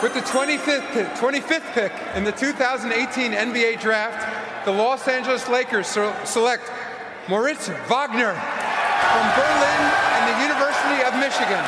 With the 25th pick, 25th pick in the 2018 NBA Draft, the Los Angeles Lakers select Moritz Wagner from Berlin and the University of Michigan.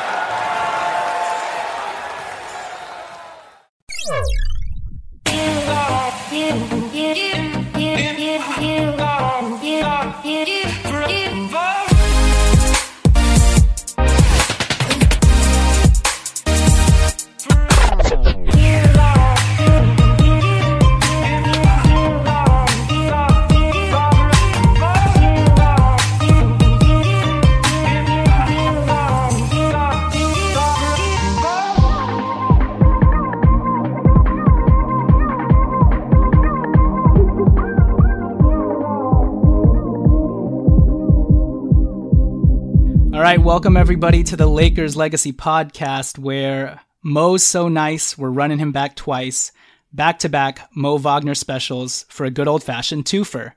Welcome everybody to the Lakers Legacy Podcast, where Mo's so nice, we're running him back twice, back to back Mo Wagner specials for a good old fashioned twofer.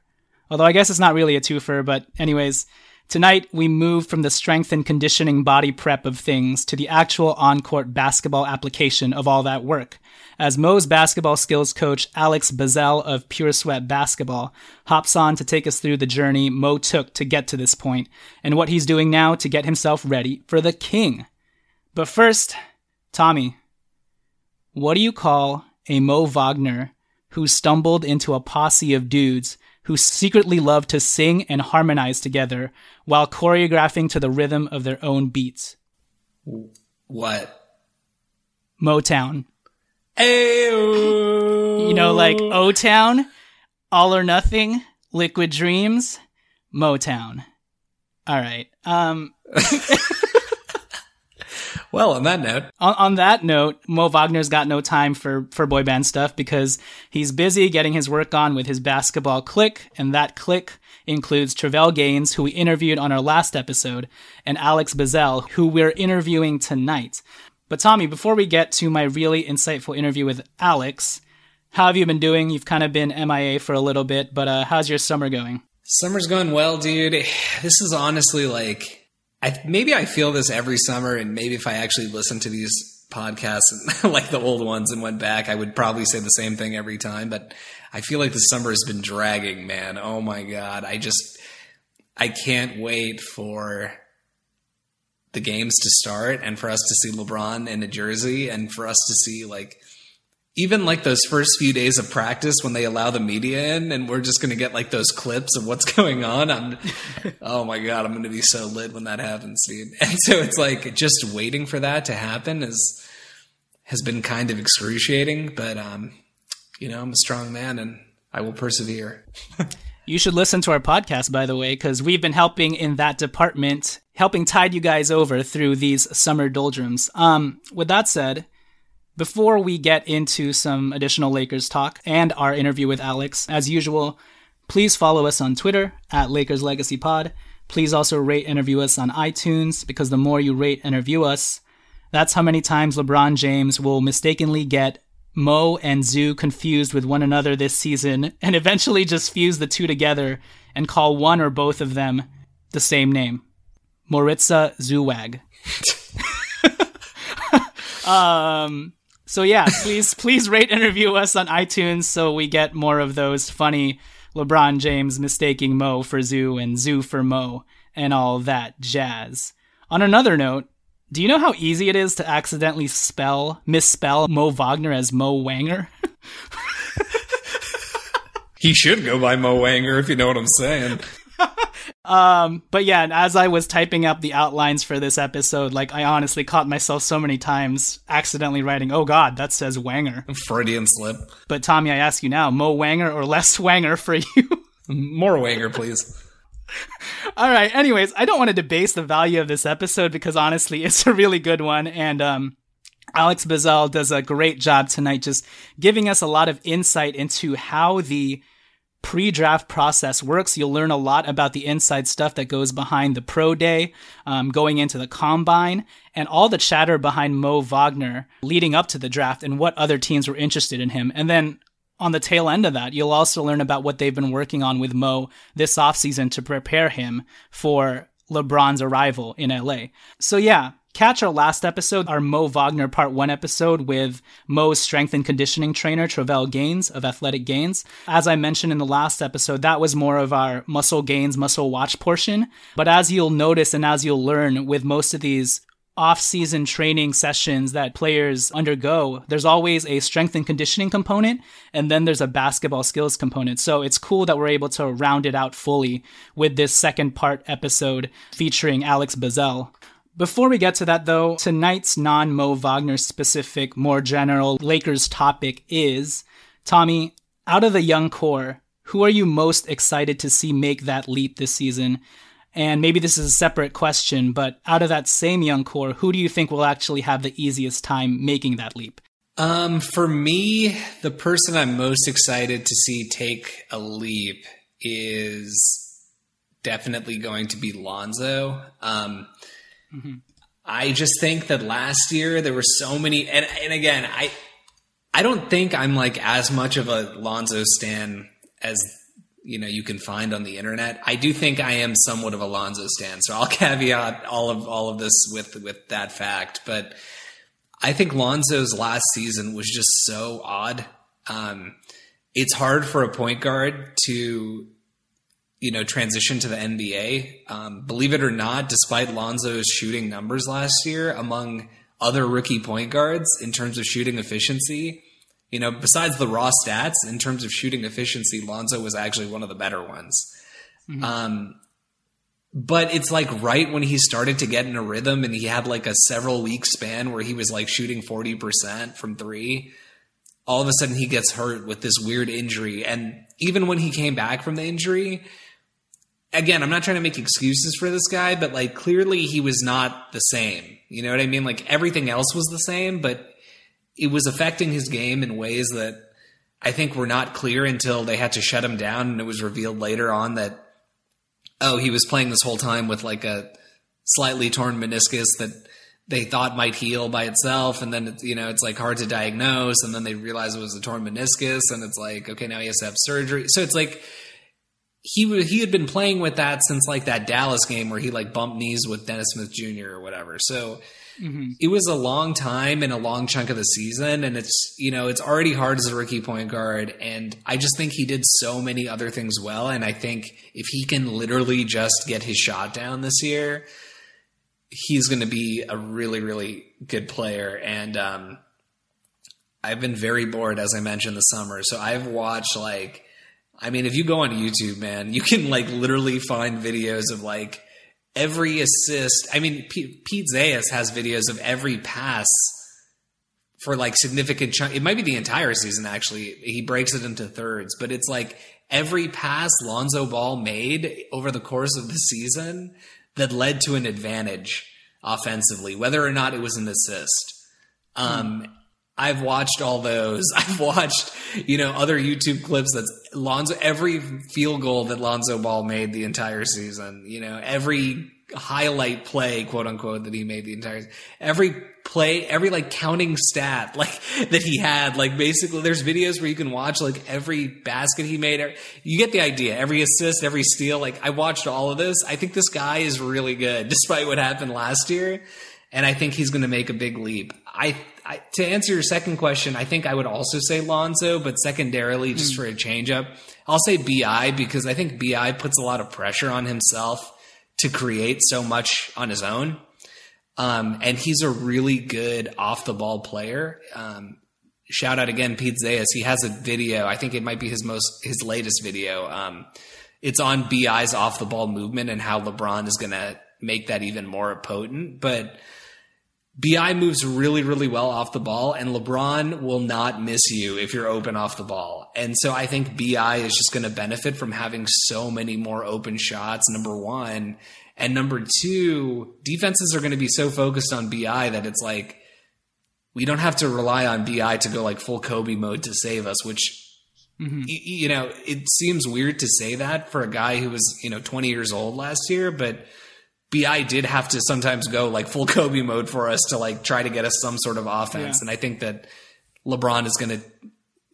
Although I guess it's not really a twofer, but anyways, tonight we move from the strength and conditioning body prep of things to the actual on court basketball application of all that work as Mo's basketball skills coach Alex Bazzell of Pure Sweat Basketball hops on to take us through the journey Mo took to get to this point and what he's doing now to get himself ready for the king. But first, Tommy, what do you call a Mo Wagner who stumbled into a posse of dudes who secretly love to sing and harmonize together while choreographing to the rhythm of their own beats? What? Motown. Ayo. You know, like O Town, All or Nothing, Liquid Dreams, Motown. All right. Um, well, on that note, on, on, that note, Mo Wagner's got no time for, for boy band stuff because he's busy getting his work on with his basketball clique, and that clique includes Travelle Gaines, who we interviewed on our last episode, and Alex Bazzell, who we're interviewing tonight. But Tommy, before we get to my really insightful interview with Alex, how have you been doing? You've kind of been MIA for a little bit, but uh, how's your summer going? Summer's going well, dude. This is honestly like I maybe I feel this every summer, and maybe if I actually listened to these podcasts and like the old ones and went back, I would probably say the same thing every time. But I feel like the summer has been dragging, man. Oh my god, I just I can't wait for the games to start and for us to see LeBron in a jersey and for us to see like even like those first few days of practice when they allow the media in and we're just going to get like those clips of what's going on i'm oh my god i'm going to be so lit when that happens dude. And so it's like just waiting for that to happen is has been kind of excruciating but um you know i'm a strong man and i will persevere you should listen to our podcast by the way because we've been helping in that department helping tide you guys over through these summer doldrums. Um, with that said, before we get into some additional Lakers talk and our interview with Alex, as usual, please follow us on Twitter at Lakers Legacy Pod. Please also rate and review us on iTunes because the more you rate and review us, That's how many times LeBron James will mistakenly get Mo and Zoo confused with one another this season and eventually just fuse the two together and call one or both of them the same name Moritza Zuwag. um, so yeah, please please rate and review us on iTunes so we get more of those funny LeBron James mistaking Mo for Zoo and Zoo for Mo and all that jazz. On another note, do you know how easy it is to accidentally spell misspell Mo Wagner as Mo Wanger? he should go by Mo Wanger if you know what I'm saying. Um, but yeah, as I was typing up the outlines for this episode, like I honestly caught myself so many times accidentally writing, "Oh God, that says Wanger." Freudian slip. But Tommy, I ask you now, Mo Wanger or less Wanger for you? More Wanger, please. All right. Anyways, I don't want to debase the value of this episode because honestly, it's a really good one, and um, Alex Bazzell does a great job tonight, just giving us a lot of insight into how the pre-draft process works. You'll learn a lot about the inside stuff that goes behind the pro day, um, going into the combine, and all the chatter behind Mo Wagner leading up to the draft and what other teams were interested in him. And then on the tail end of that, you'll also learn about what they've been working on with Mo this offseason to prepare him for LeBron's arrival in LA. So yeah, Catch our last episode, our Mo Wagner Part 1 episode with Mo's strength and conditioning trainer, Travelle Gaines of Athletic Gaines. As I mentioned in the last episode, that was more of our muscle gains, muscle watch portion. But as you'll notice and as you'll learn with most of these off-season training sessions that players undergo, there's always a strength and conditioning component, and then there's a basketball skills component. So it's cool that we're able to round it out fully with this second part episode featuring Alex Bazzell. Before we get to that though, tonight's non Mo Wagner specific, more general Lakers topic is Tommy, out of the young core, who are you most excited to see make that leap this season? And maybe this is a separate question, but out of that same young core, who do you think will actually have the easiest time making that leap? Um, for me, the person I'm most excited to see take a leap is definitely going to be Lonzo. Um, Mm-hmm. I just think that last year there were so many, and and again, I I don't think I'm like as much of a Lonzo stan as you know you can find on the internet. I do think I am somewhat of a Lonzo stan, so I'll caveat all of all of this with with that fact. But I think Lonzo's last season was just so odd. Um, it's hard for a point guard to you know, transition to the NBA. Um, believe it or not, despite Lonzo's shooting numbers last year among other rookie point guards in terms of shooting efficiency, you know, besides the raw stats, in terms of shooting efficiency, Lonzo was actually one of the better ones. Mm-hmm. Um, but it's like right when he started to get in a rhythm and he had like a several week span where he was like shooting 40% from three, all of a sudden he gets hurt with this weird injury. And even when he came back from the injury, again, I'm not trying to make excuses for this guy, but like clearly he was not the same. You know what I mean? Like everything else was the same, but it was affecting his game in ways that I think were not clear until they had to shut him down and it was revealed later on that oh, he was playing this whole time with like a slightly torn meniscus that they thought might heal by itself and then you know it's like hard to diagnose and then they realize it was a torn meniscus and it's like okay now he has to have surgery so it's like he he had been playing with that since like that Dallas game where he like bumped knees with Dennis Smith Jr. or whatever. So mm-hmm. it was a long time and a long chunk of the season, and it's you know it's already hard as a rookie point guard, and I just think he did so many other things well, and I think if he can literally just get his shot down this year, he's going to be a really really good player, and um, I've been very bored as I mentioned this summer, so I've watched like I mean, if you go on YouTube, man, you can like literally find videos of like every assist. I mean, P- Pete Zayas has videos of every pass for like significant chunk. It might be the entire season actually. He breaks it into thirds, but it's like every pass Lonzo Ball made over the course of the season that led to an advantage offensively, whether or not it was an assist. Um, hmm. I've watched all those. I've watched, you know, other YouTube clips that's Lonzo every field goal that Lonzo Ball made the entire season, you know, every highlight play, quote unquote, that he made the entire every play, every like counting stat like that he had. Like basically, there's videos where you can watch like every basket he made. You get the idea. Every assist, every steal. Like I watched all of this. I think this guy is really good, despite what happened last year, and I think he's going to make a big leap. I, I, to answer your second question, I think I would also say Lonzo, but secondarily, just mm. for a change up, I'll say Bi because I think Bi puts a lot of pressure on himself to create so much on his own. Um, and he's a really good off the ball player. Um, shout out again, Pete Zayas. He has a video. I think it might be his most, his latest video. Um, it's on Bi's off the ball movement and how LeBron is going to make that even more potent. But BI moves really, really well off the ball, and LeBron will not miss you if you're open off the ball. And so I think BI is just going to benefit from having so many more open shots, number one. And number two, defenses are going to be so focused on BI that it's like, we don't have to rely on BI to go like full Kobe mode to save us, which Mm-hmm. you know, it seems weird to say that for a guy who was, you know, 20 years old last year, but Bi did have to sometimes go like full Kobe mode for us to like try to get us some sort of offense, yeah. and I think that LeBron is going to,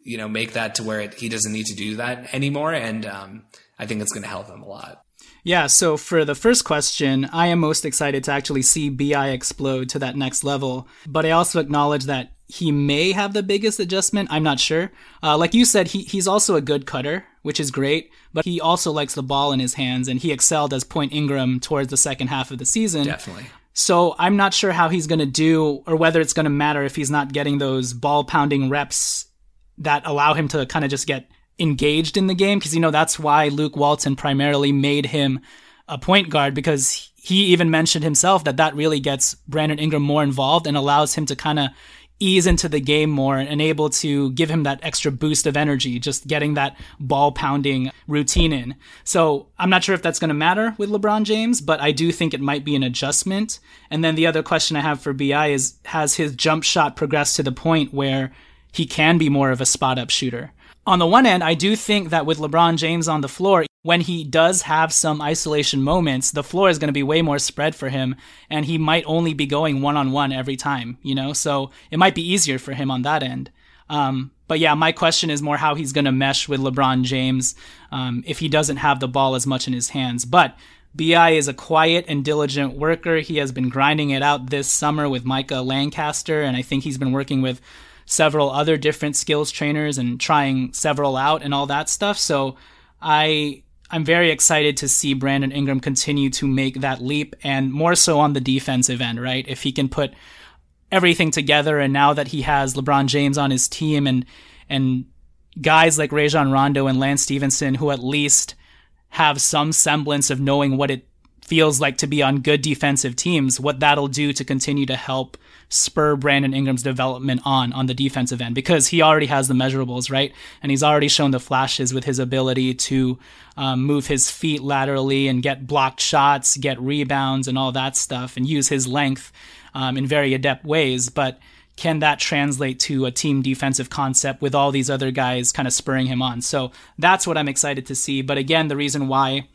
you know, make that to where it, he doesn't need to do that anymore, and um, I think it's going to help him a lot. Yeah, so for the first question, I am most excited to actually see BI explode to that next level, but I also acknowledge that he may have the biggest adjustment. I'm not sure. Uh, like you said, he, he's also a good cutter, which is great, but he also likes the ball in his hands, and he excelled as Point Ingram towards the second half of the season. Definitely. So I'm not sure how he's going to do, or whether it's going to matter if he's not getting those ball pounding reps that allow him to kind of just get engaged in the game. Because, you know, that's why Luke Walton primarily made him a point guard, because he even mentioned himself that that really gets Brandon Ingram more involved and allows him to kind of ease into the game more and able to give him that extra boost of energy, just getting that ball pounding routine in. So I'm not sure if that's going to matter with LeBron James, but I do think it might be an adjustment. And then the other question I have for BI is has his jump shot progressed to the point where he can be more of a spot up shooter? On the one end, I do think that with LeBron James on the floor, when he does have some isolation moments, the floor is going to be way more spread for him, and he might only be going one on one every time, you know? So it might be easier for him on that end. Um, but yeah, my question is more how he's going to mesh with LeBron James um, if he doesn't have the ball as much in his hands. But BI is a quiet and diligent worker. He has been grinding it out this summer with Micah Lancaster, and I think he's been working with several other different skills trainers and trying several out and all that stuff. So I I'm very excited to see Brandon Ingram continue to make that leap and more so on the defensive end, right? If he can put everything together and now that he has LeBron James on his team and and guys like Rajon Rondo and Lance Stephenson who at least have some semblance of knowing what it feels like to be on good defensive teams, what that'll do to continue to help spur Brandon Ingram's development on on the defensive end because he already has the measurables, right? And he's already shown the flashes with his ability to um, move his feet laterally and get blocked shots, get rebounds, and all that stuff, and use his length um, in very adept ways. But can that translate to a team defensive concept with all these other guys kind of spurring him on? So that's what I'm excited to see. But again, the reason why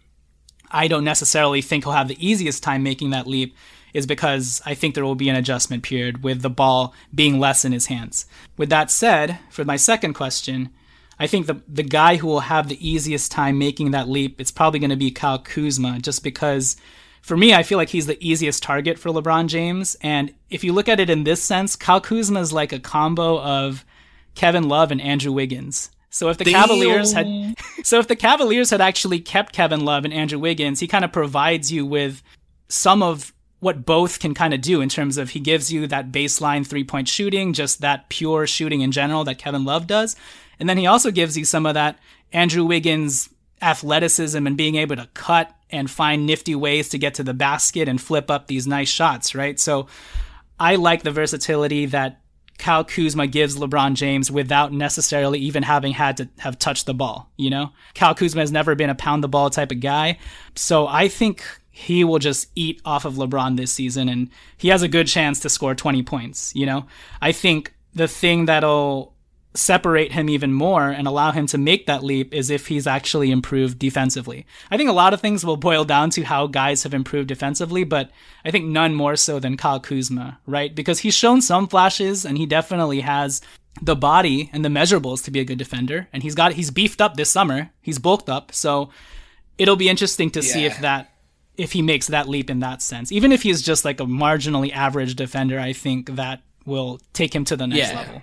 I don't necessarily think he'll have the easiest time making that leap is because I think there will be an adjustment period with the ball being less in his hands. With that said, for my second question, I think the the guy who will have the easiest time making that leap, it's probably going to be Kyle Kuzma, just because for me, I feel like he's the easiest target for LeBron James. And if you look at it in this sense, Kyle Kuzma is like a combo of Kevin Love and Andrew Wiggins. So if the Damn. Cavaliers had, so if the Cavaliers had actually kept Kevin Love and Andrew Wiggins, he kind of provides you with some of what both can kind of do in terms of he gives you that baseline three point shooting, just that pure shooting in general that Kevin Love does. And then he also gives you some of that Andrew Wiggins athleticism and being able to cut and find nifty ways to get to the basket and flip up these nice shots, right? So I like the versatility that Kyle Kuzma gives LeBron James without necessarily even having had to have touched the ball, you know? Kyle Kuzma has never been a pound the ball type of guy. So I think he will just eat off of LeBron this season and he has a good chance to score 20 points, you know? I think the thing that'll separate him even more and allow him to make that leap is if he's actually improved defensively. I think a lot of things will boil down to how guys have improved defensively, but I think none more so than Kyle Kuzma, right? Because he's shown some flashes and he definitely has the body and the measurables to be a good defender and he's got he's beefed up this summer. He's bulked up. So it'll be interesting to yeah. see if that if he makes that leap in that sense. Even if he's just like a marginally average defender, I think that will take him to the next yeah. level.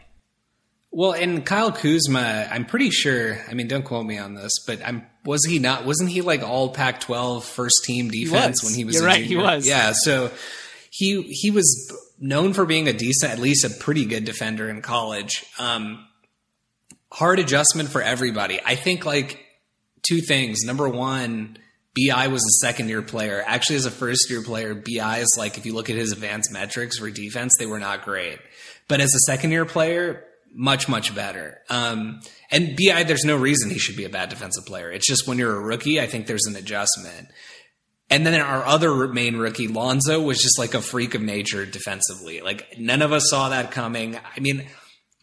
Well, and Kyle Kuzma, I'm pretty sure. I mean, don't quote me on this, but I'm was he not? Wasn't he like all Pac-12 first team defense he when he was? You're right. Junior? He was. Yeah. So he he was known for being a decent, at least a pretty good defender in college. Um, hard adjustment for everybody. I think like two things. Number one, BI was a second year player. Actually, as a first year player, BI is like if you look at his advanced metrics for defense, they were not great. But as a second year player, much much better. Um, and Bi, there's no reason he should be a bad defensive player. It's just when you're a rookie, I think there's an adjustment. And then our other main rookie, Lonzo, was just like a freak of nature defensively. Like none of us saw that coming. I mean,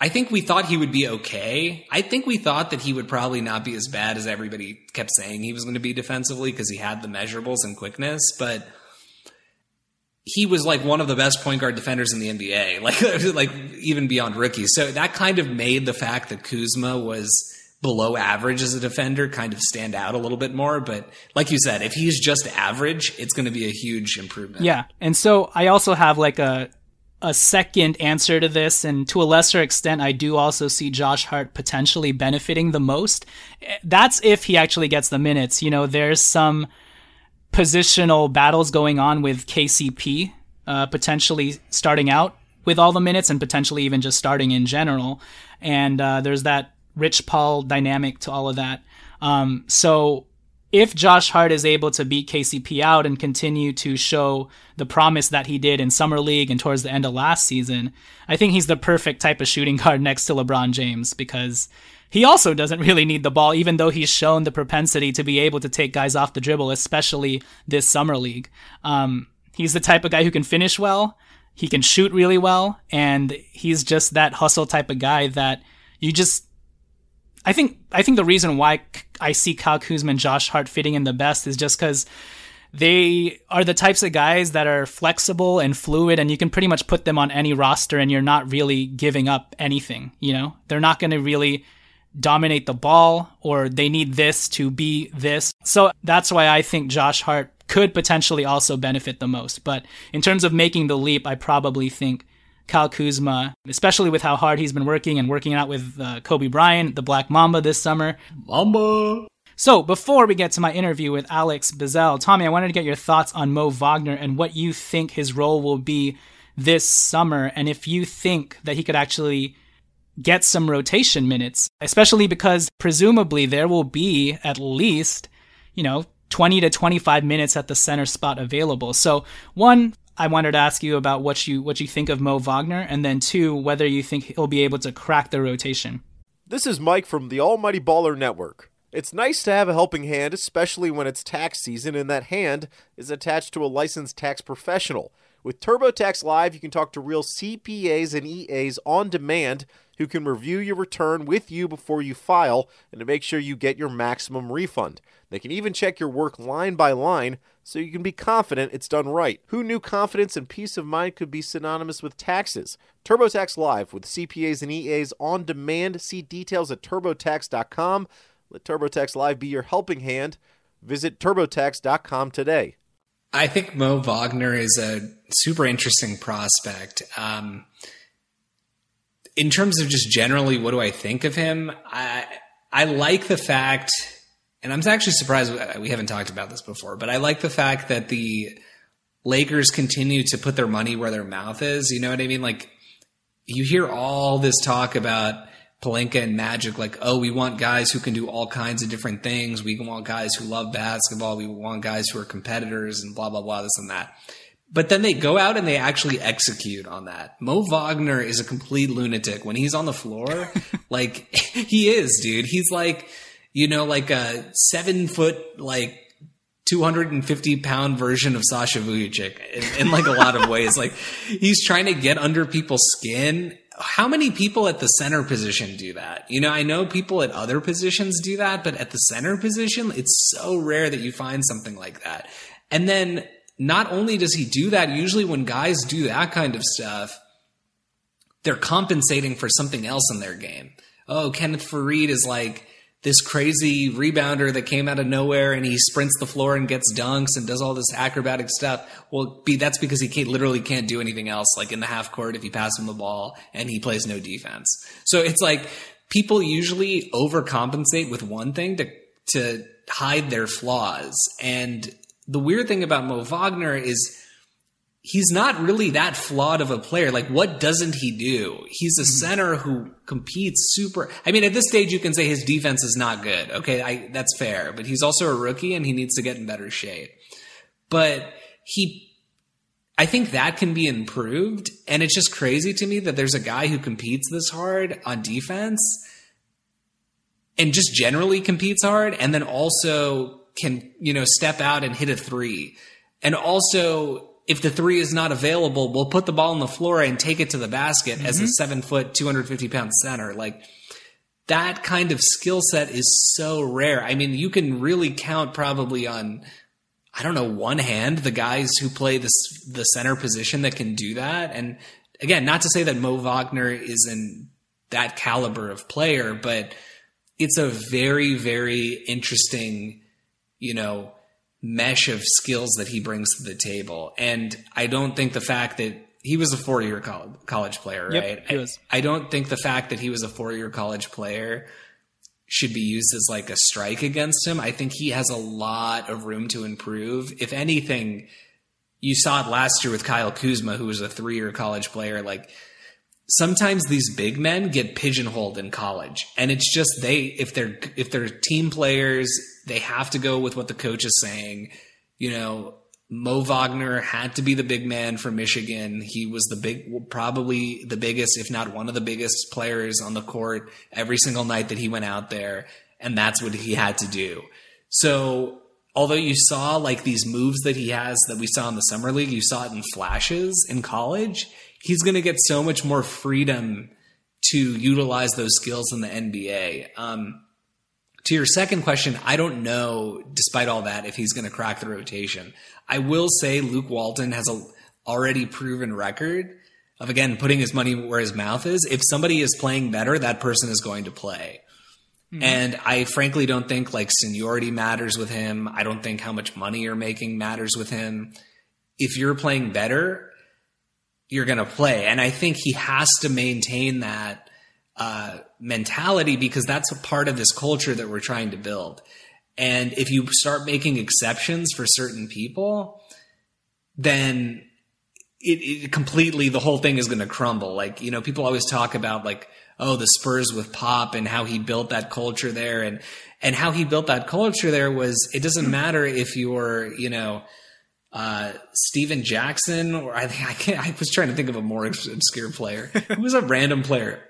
I think we thought he would be okay. I think we thought that he would probably not be as bad as everybody kept saying he was going to be defensively because he had the measurables and quickness, but he was like one of the best point guard defenders in the NBA, like like even beyond rookies. So that kind of made the fact that Kuzma was below average as a defender kind of stand out a little bit more. But like you said, if he's just average, it's going to be a huge improvement. Yeah, and so I also have like a a second answer to this, and to a lesser extent, I do also see Josh Hart potentially benefiting the most. That's if he actually gets the minutes. You know, there's some positional battles going on with KCP, uh, potentially starting out with all the minutes and potentially even just starting in general. And uh, there's that Rich Paul dynamic to all of that. Um, so if Josh Hart is able to beat KCP out and continue to show the promise that he did in summer league and towards the end of last season, I think he's the perfect type of shooting guard next to LeBron James because he also doesn't really need the ball, even though he's shown the propensity to be able to take guys off the dribble, especially this summer league. Um, he's the type of guy who can finish well, he can shoot really well, and he's just that hustle type of guy that you just. I think I think the reason why I see Kyle Kuzma and Josh Hart fitting in the best is just because they are the types of guys that are flexible and fluid and you can pretty much put them on any roster and you're not really giving up anything you know they're not going to really dominate the ball or they need this to be this. So that's why I think Josh Hart could potentially also benefit the most. But in terms of making the leap, I probably think Kyle Kuzma, especially with how hard he's been working and working out with uh, Kobe Bryant, the Black Mamba this summer. Mamba! So before we get to my interview with Alex Bazzell, Tommy, I wanted to get your thoughts on Mo Wagner and what you think his role will be this summer, and if you think that he could actually get some rotation minutes, especially because presumably there will be at least, you know, 20 to 25 minutes at the center spot available. So, one, I wanted to ask you about what you what you think of Mo Wagner, and then two, whether you think he'll be able to crack the rotation. This is Mike from the Almighty Baller Network. It's nice to have a helping hand, especially when it's tax season and that hand is attached to a licensed tax professional. With TurboTax Live, you can talk to real CPAs and EAs on demand who can review your return with you before you file and to make sure you get your maximum refund. They can even check your work line by line so you can be confident it's done right. Who knew confidence and peace of mind could be synonymous with taxes? TurboTax Live with CPAs and EAs on demand. See details at turbotax.com. Let TurboTax Live be your helping hand. Visit turbotax.com today. I think Mo Wagner is a super interesting prospect. Um, in terms of just generally, what do I think of him? I I like the fact, and I'm actually surprised we haven't talked about this before, but I like the fact that the Lakers continue to put their money where their mouth is. You know what I mean? Like you hear all this talk about Pelinka and Magic, like, oh, we want guys who can do all kinds of different things. We want guys who love basketball. We want guys who are competitors and blah, blah, blah, this and that. But then they go out and they actually execute on that. Mo Wagner is a complete lunatic. When he's on the floor, like, he is, dude. He's like, you know, like a seven foot, like, 250 pound version of Sasha Vujacic in, in like a lot of ways. Like he's trying to get under people's skin how many people at the center position do that? You know, I know people at other positions do that, but at the center position, it's so rare that you find something like that. And then not only does he do that, usually when guys do that kind of stuff, they're compensating for something else in their game. Oh, Kenneth Faried is like this crazy rebounder that came out of nowhere and he sprints the floor and gets dunks and does all this acrobatic stuff. Well, be, that's because he can't, literally can't do anything else, like in the half court if you pass him the ball and he plays no defense. So it's like people usually overcompensate with one thing to, to hide their flaws. And the weird thing about Mo Wagner is he's not really that flawed of a player. Like, what doesn't he do? He's a mm-hmm. center who competes super. I mean, at this stage, you can say his defense is not good. Okay, I, that's fair. But he's also a rookie and he needs to get in better shape. But he, I think that can be improved. And it's just crazy to me that there's a guy who competes this hard on defense and just generally competes hard and then also can, you know, step out and hit a three. And also if the three is not available, we'll put the ball on the floor and take it to the basket mm-hmm. as a mm-hmm. seven foot, 250 pound center. Like that kind of skill set is so rare. I mean, you can really count probably on, I don't know, one hand the guys who play this, the center position that can do that. And again, not to say that Mo Wagner is in that caliber of player, but it's a very, very interesting, you know, mesh of skills that he brings to the table. And I don't think the fact that he was a four year college player, right? He was. I, I don't think the fact that he was a four year college player should be used as like a strike against him. I think he has a lot of room to improve. If anything, you saw it last year with Kyle Kuzma, who was a three year college player. Like sometimes these big men get pigeonholed in college and it's just they if they're if they're team players they have to go with what the coach is saying you know Mo Wagner had to be the big man for Michigan. He was the big, probably the biggest, if not one of the biggest players on the court every single night that he went out there. And that's what he had to do. So although you saw like these moves that he has that we saw in the summer league, you saw it in flashes in college he's going to get so much more freedom to utilize those skills in the NBA. Um, to your second question, I don't know, despite all that, if he's going to crack the rotation. I will say Luke Walton has a already proven record of again putting his money where his mouth is. If somebody is playing better, that person is going to play. Mm-hmm. And I frankly don't think like seniority matters with him. I don't think how much money you're making matters with him. If you're playing better, you're going to play. And I think he has to maintain that uh, mentality because that's a part of this culture that we're trying to build. And if you start making exceptions for certain people, then it, it completely the whole thing is going to crumble. Like you know, people always talk about like oh the Spurs with Pop and how he built that culture there, and and how he built that culture there was it doesn't matter if you're you know uh, Stephen Jackson, or I think I can't. I was trying to think of a more obscure player who was a random player,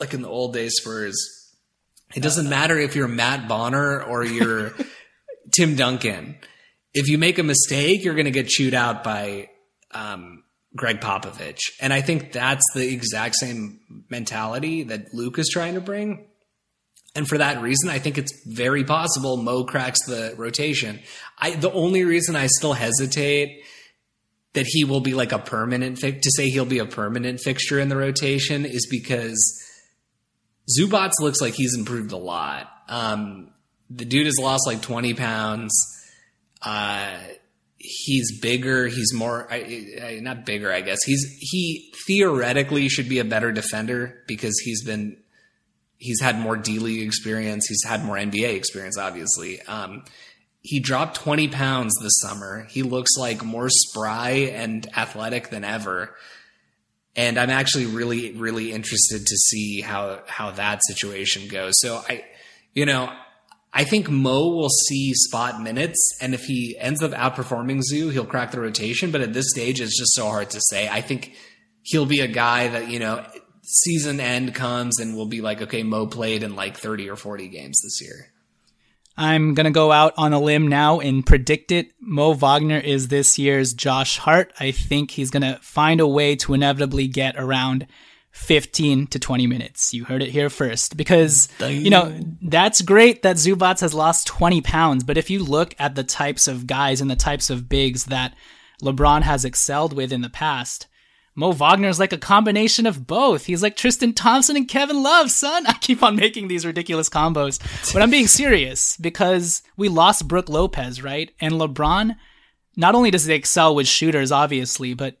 like in the old days Spurs. It doesn't matter if you're Matt Bonner or you're Tim Duncan. If you make a mistake, you're going to get chewed out by um, Gregg Popovich, and I think that's the exact same mentality that Luke is trying to bring. And for that reason, I think it's very possible Mo cracks the rotation. I the only reason I still hesitate that he will be like a permanent fi- to say he'll be a permanent fixture in the rotation is because Zubac looks like he's improved a lot. Um, the dude has lost like 20 pounds. Uh, he's bigger. He's more, I, I, not bigger, I guess. He's, he theoretically should be a better defender because he's been he's had more D League experience. He's had more NBA experience, obviously. Um, he dropped 20 pounds this summer. He looks like more spry and athletic than ever. And I'm actually really, really interested to see how, how that situation goes. So I, you know, I think Mo will see spot minutes, and if he ends up outperforming Zoo, he'll crack the rotation. But at this stage, it's just so hard to say. I think he'll be a guy that you know season end comes and we'll be like, okay, Mo played in like 30 or 40 games this year. I'm going to go out on a limb now and predict it. Mo Wagner is this year's Josh Hart. I think he's going to find a way to inevitably get around 15 to 20 minutes. You heard it here first because, you know, that's great that Zubac has lost 20 pounds. But if you look at the types of guys and the types of bigs that LeBron has excelled with in the past, Mo Wagner is like a combination of both. He's like Tristan Thompson and Kevin Love, son. I keep on making these ridiculous combos, but I'm being serious because we lost Brook Lopez, right? And LeBron, not only does he excel with shooters, obviously, but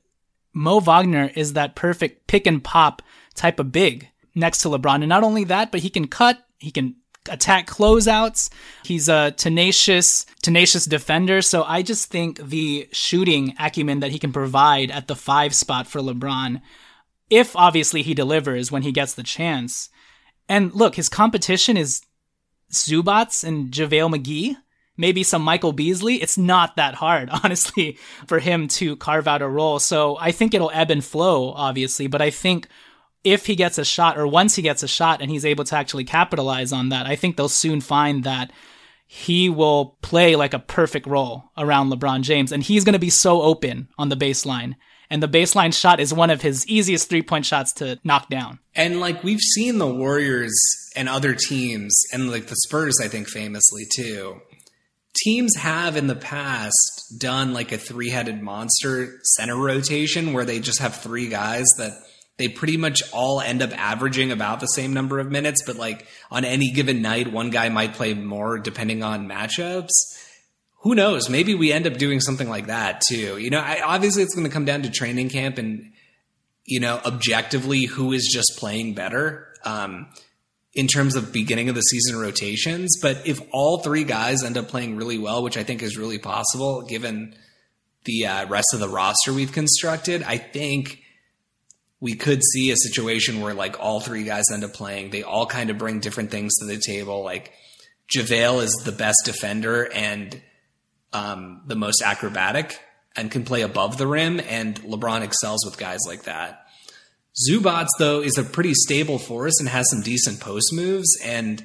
Mo Wagner is that perfect pick and pop type of big next to LeBron. And not only that, but he can cut, he can attack closeouts. He's a tenacious, tenacious defender. So I just think the shooting acumen that he can provide at the five spot for LeBron, if obviously he delivers when he gets the chance. And look, his competition is Zubac and JaVale McGee maybe some Michael Beasley, it's not that hard, honestly, for him to carve out a role. So I think it'll ebb and flow, obviously, but I think if he gets a shot or once he gets a shot and he's able to actually capitalize on that, I think they'll soon find that he will play like a perfect role around LeBron James and he's going to be so open on the baseline. And the baseline shot is one of his easiest three point shots to knock down. And like we've seen the Warriors and other teams, and like the Spurs, I think famously too, teams have in the past done like a three headed monster center rotation where they just have three guys that they pretty much all end up averaging about the same number of minutes, but like on any given night, one guy might play more depending on matchups. Who knows? Maybe we end up doing something like that too. You know, I, obviously it's going to come down to training camp and, you know, objectively who is just playing better. Um, in terms of beginning of the season rotations. But if all three guys end up playing really well, which I think is really possible given the uh, rest of the roster we've constructed, I think we could see a situation where like all three guys end up playing. They all kind of bring different things to the table. Like JaVale is the best defender and um, the most acrobatic and can play above the rim, and LeBron excels with guys like that. Zubac though, is a pretty stable force and has some decent post moves, and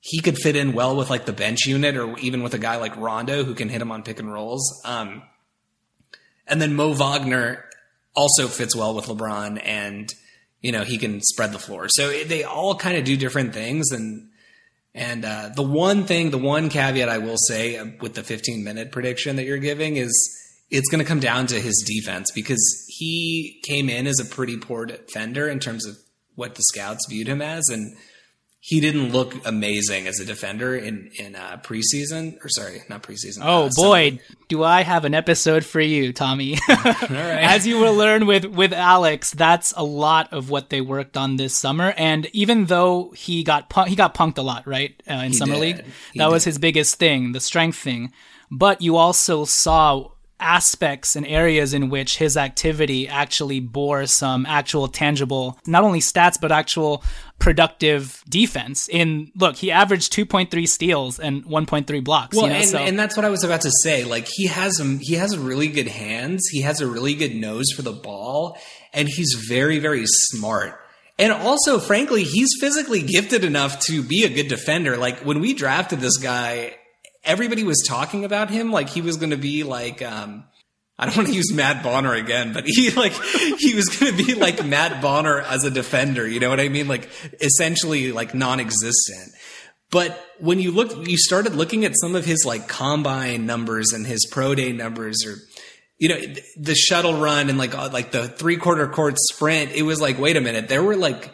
he could fit in well with like the bench unit or even with a guy like Rondo who can hit him on pick and rolls. Um, and then Mo Wagner also fits well with LeBron, and you know he can spread the floor. So they all kind of do different things, and and uh, the one thing, the one caveat I will say with the 15 minute prediction that you're giving is it's going to come down to his defense because he came in as a pretty poor defender in terms of what the scouts viewed him as, and he didn't look amazing as a defender in in uh, preseason or sorry, not preseason. Oh uh, boy, do I have an episode for you, Tommy? As you will learn with with Alex, that's a lot of what they worked on this summer. And even though he got punk- he got punked a lot, right, uh, in he summer did. league, he that did. was his biggest thing, the strength thing. But you also saw aspects and areas in which his activity actually bore some actual tangible, not only stats, but actual productive defense. In look, he averaged 2.3 steals and 1.3 blocks. Well, you know, and, so. and that's what I was about to say. Like he has a, he has really good hands. He has a really good nose for the ball, and he's very very smart. And also, frankly, he's physically gifted enough to be a good defender. Like when we drafted this guy, everybody was talking about him like he was going to be like um, I don't want to use Matt Bonner again, but he like he was going to be like Matt Bonner as a defender. You know what I mean? Like essentially like non-existent. But when you look, you started looking at some of his like combine numbers and his pro day numbers, or you know the shuttle run and like uh, like the three quarter court sprint. It was like, wait a minute, there were like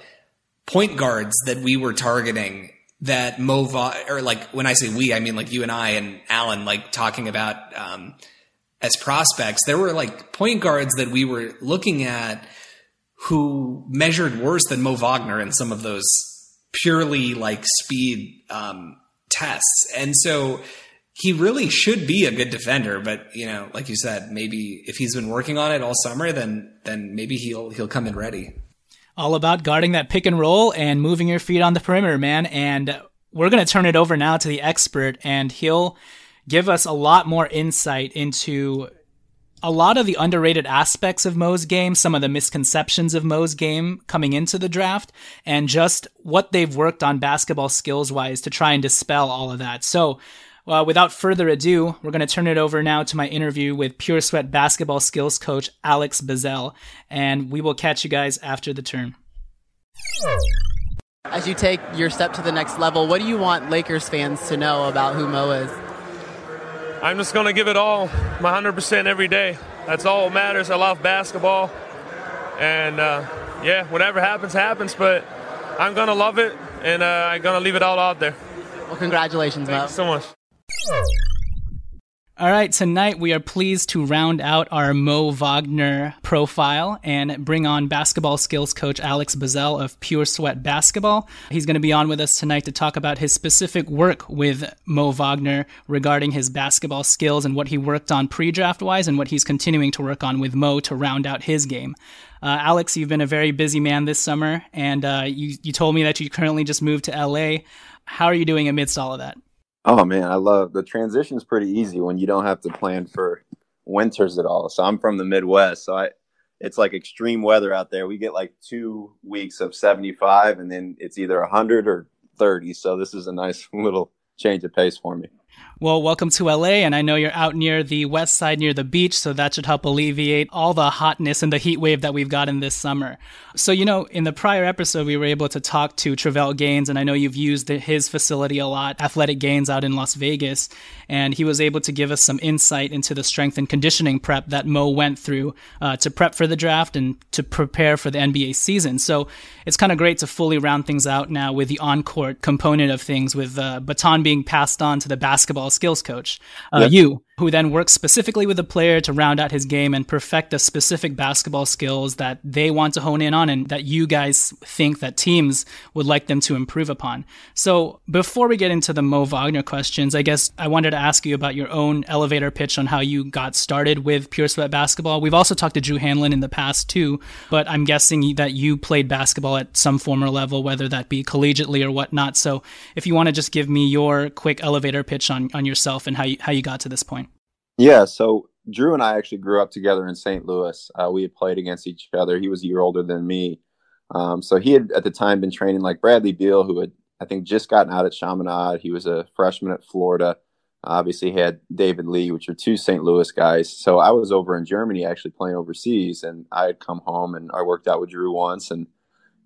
point guards that we were targeting that Mova or like when I say we, I mean like you and I and Alan like talking about um, as prospects. There were like point guards that we were looking at who measured worse than Mo Wagner in some of those purely like speed um, tests, and so he really should be a good defender. But you know, like you said, maybe if he's been working on it all summer, then then maybe he'll he'll come in ready all about guarding that pick and roll and moving your feet on the perimeter, man. And we're going to turn it over now to the expert, and he'll give us a lot more insight into a lot of the underrated aspects of Mo's game, some of the misconceptions of Mo's game coming into the draft, and just what they've worked on basketball skills wise to try and dispel all of that. So, uh, without further ado, we're going to turn it over now to my interview with Pure Sweat basketball skills coach Alex Bazzell, and we will catch you guys after the turn. As you take your step to the next level, what do you want Lakers fans to know about who Mo is? I'm just going to give it all, my 100% every day. That's all that matters. I love basketball. And uh, yeah, whatever happens, happens. But I'm going to love it, and uh, I'm going to leave it all out there. Well, congratulations, Thank Mo. you so much. All right, tonight we are pleased to round out our Mo Wagner profile and bring on basketball skills coach Alex Bazzell of Pure Sweat Basketball. He's going to be on with us tonight to talk about his specific work with Mo Wagner regarding his basketball skills and what he worked on pre draft wise and what he's continuing to work on with Mo to round out his game. Uh, Alex, you've been a very busy man this summer, and uh, you, you told me that you currently just moved to LA. How are you doing amidst all of that? Oh man, I love the transition is pretty easy when you don't have to plan for winters at all. So I'm from the Midwest, so I it's like extreme weather out there. We get like two weeks of 75 and then it's either 100 or 30. So this is a nice little change of pace for me. Well, welcome to LA, and I know you're out near the west side near the beach, so that should help alleviate all the hotness and the heat wave that we've gotten this summer. So, you know, in the prior episode, we were able to talk to Travelle Gaines, and I know you've used his facility a lot, Athletic Gaines out in Las Vegas, and he was able to give us some insight into the strength and conditioning prep that Mo went through uh, to prep for the draft and to prepare for the NBA season. So it's kind of great to fully round things out now with the on court component of things, with the uh, baton being passed on to the basketball skills coach, uh, yep. you, who then works specifically with the player to round out his game and perfect the specific basketball skills that they want to hone in on and that you guys think that teams would like them to improve upon. So before we get into the Mo Wagner questions, I guess I wanted to ask you about your own elevator pitch on how you got started with Pure Sweat basketball. We've also talked to Drew Hanlen in the past too, but I'm guessing that you played basketball at some former level, whether that be collegiately or whatnot. So if you want to just give me your quick elevator pitch on, on yourself and how you, how you got to this point. Yeah, so Drew and I actually grew up together in St. Louis. Uh, we had played against each other. He was a year older than me. Um, so he had at the time been training like Bradley Beal, who had, I think, just gotten out at Chaminade. He was a freshman at Florida. Obviously, had David Lee, which are two St. Louis guys. So I was over in Germany actually playing overseas, and I had come home and I worked out with Drew once, and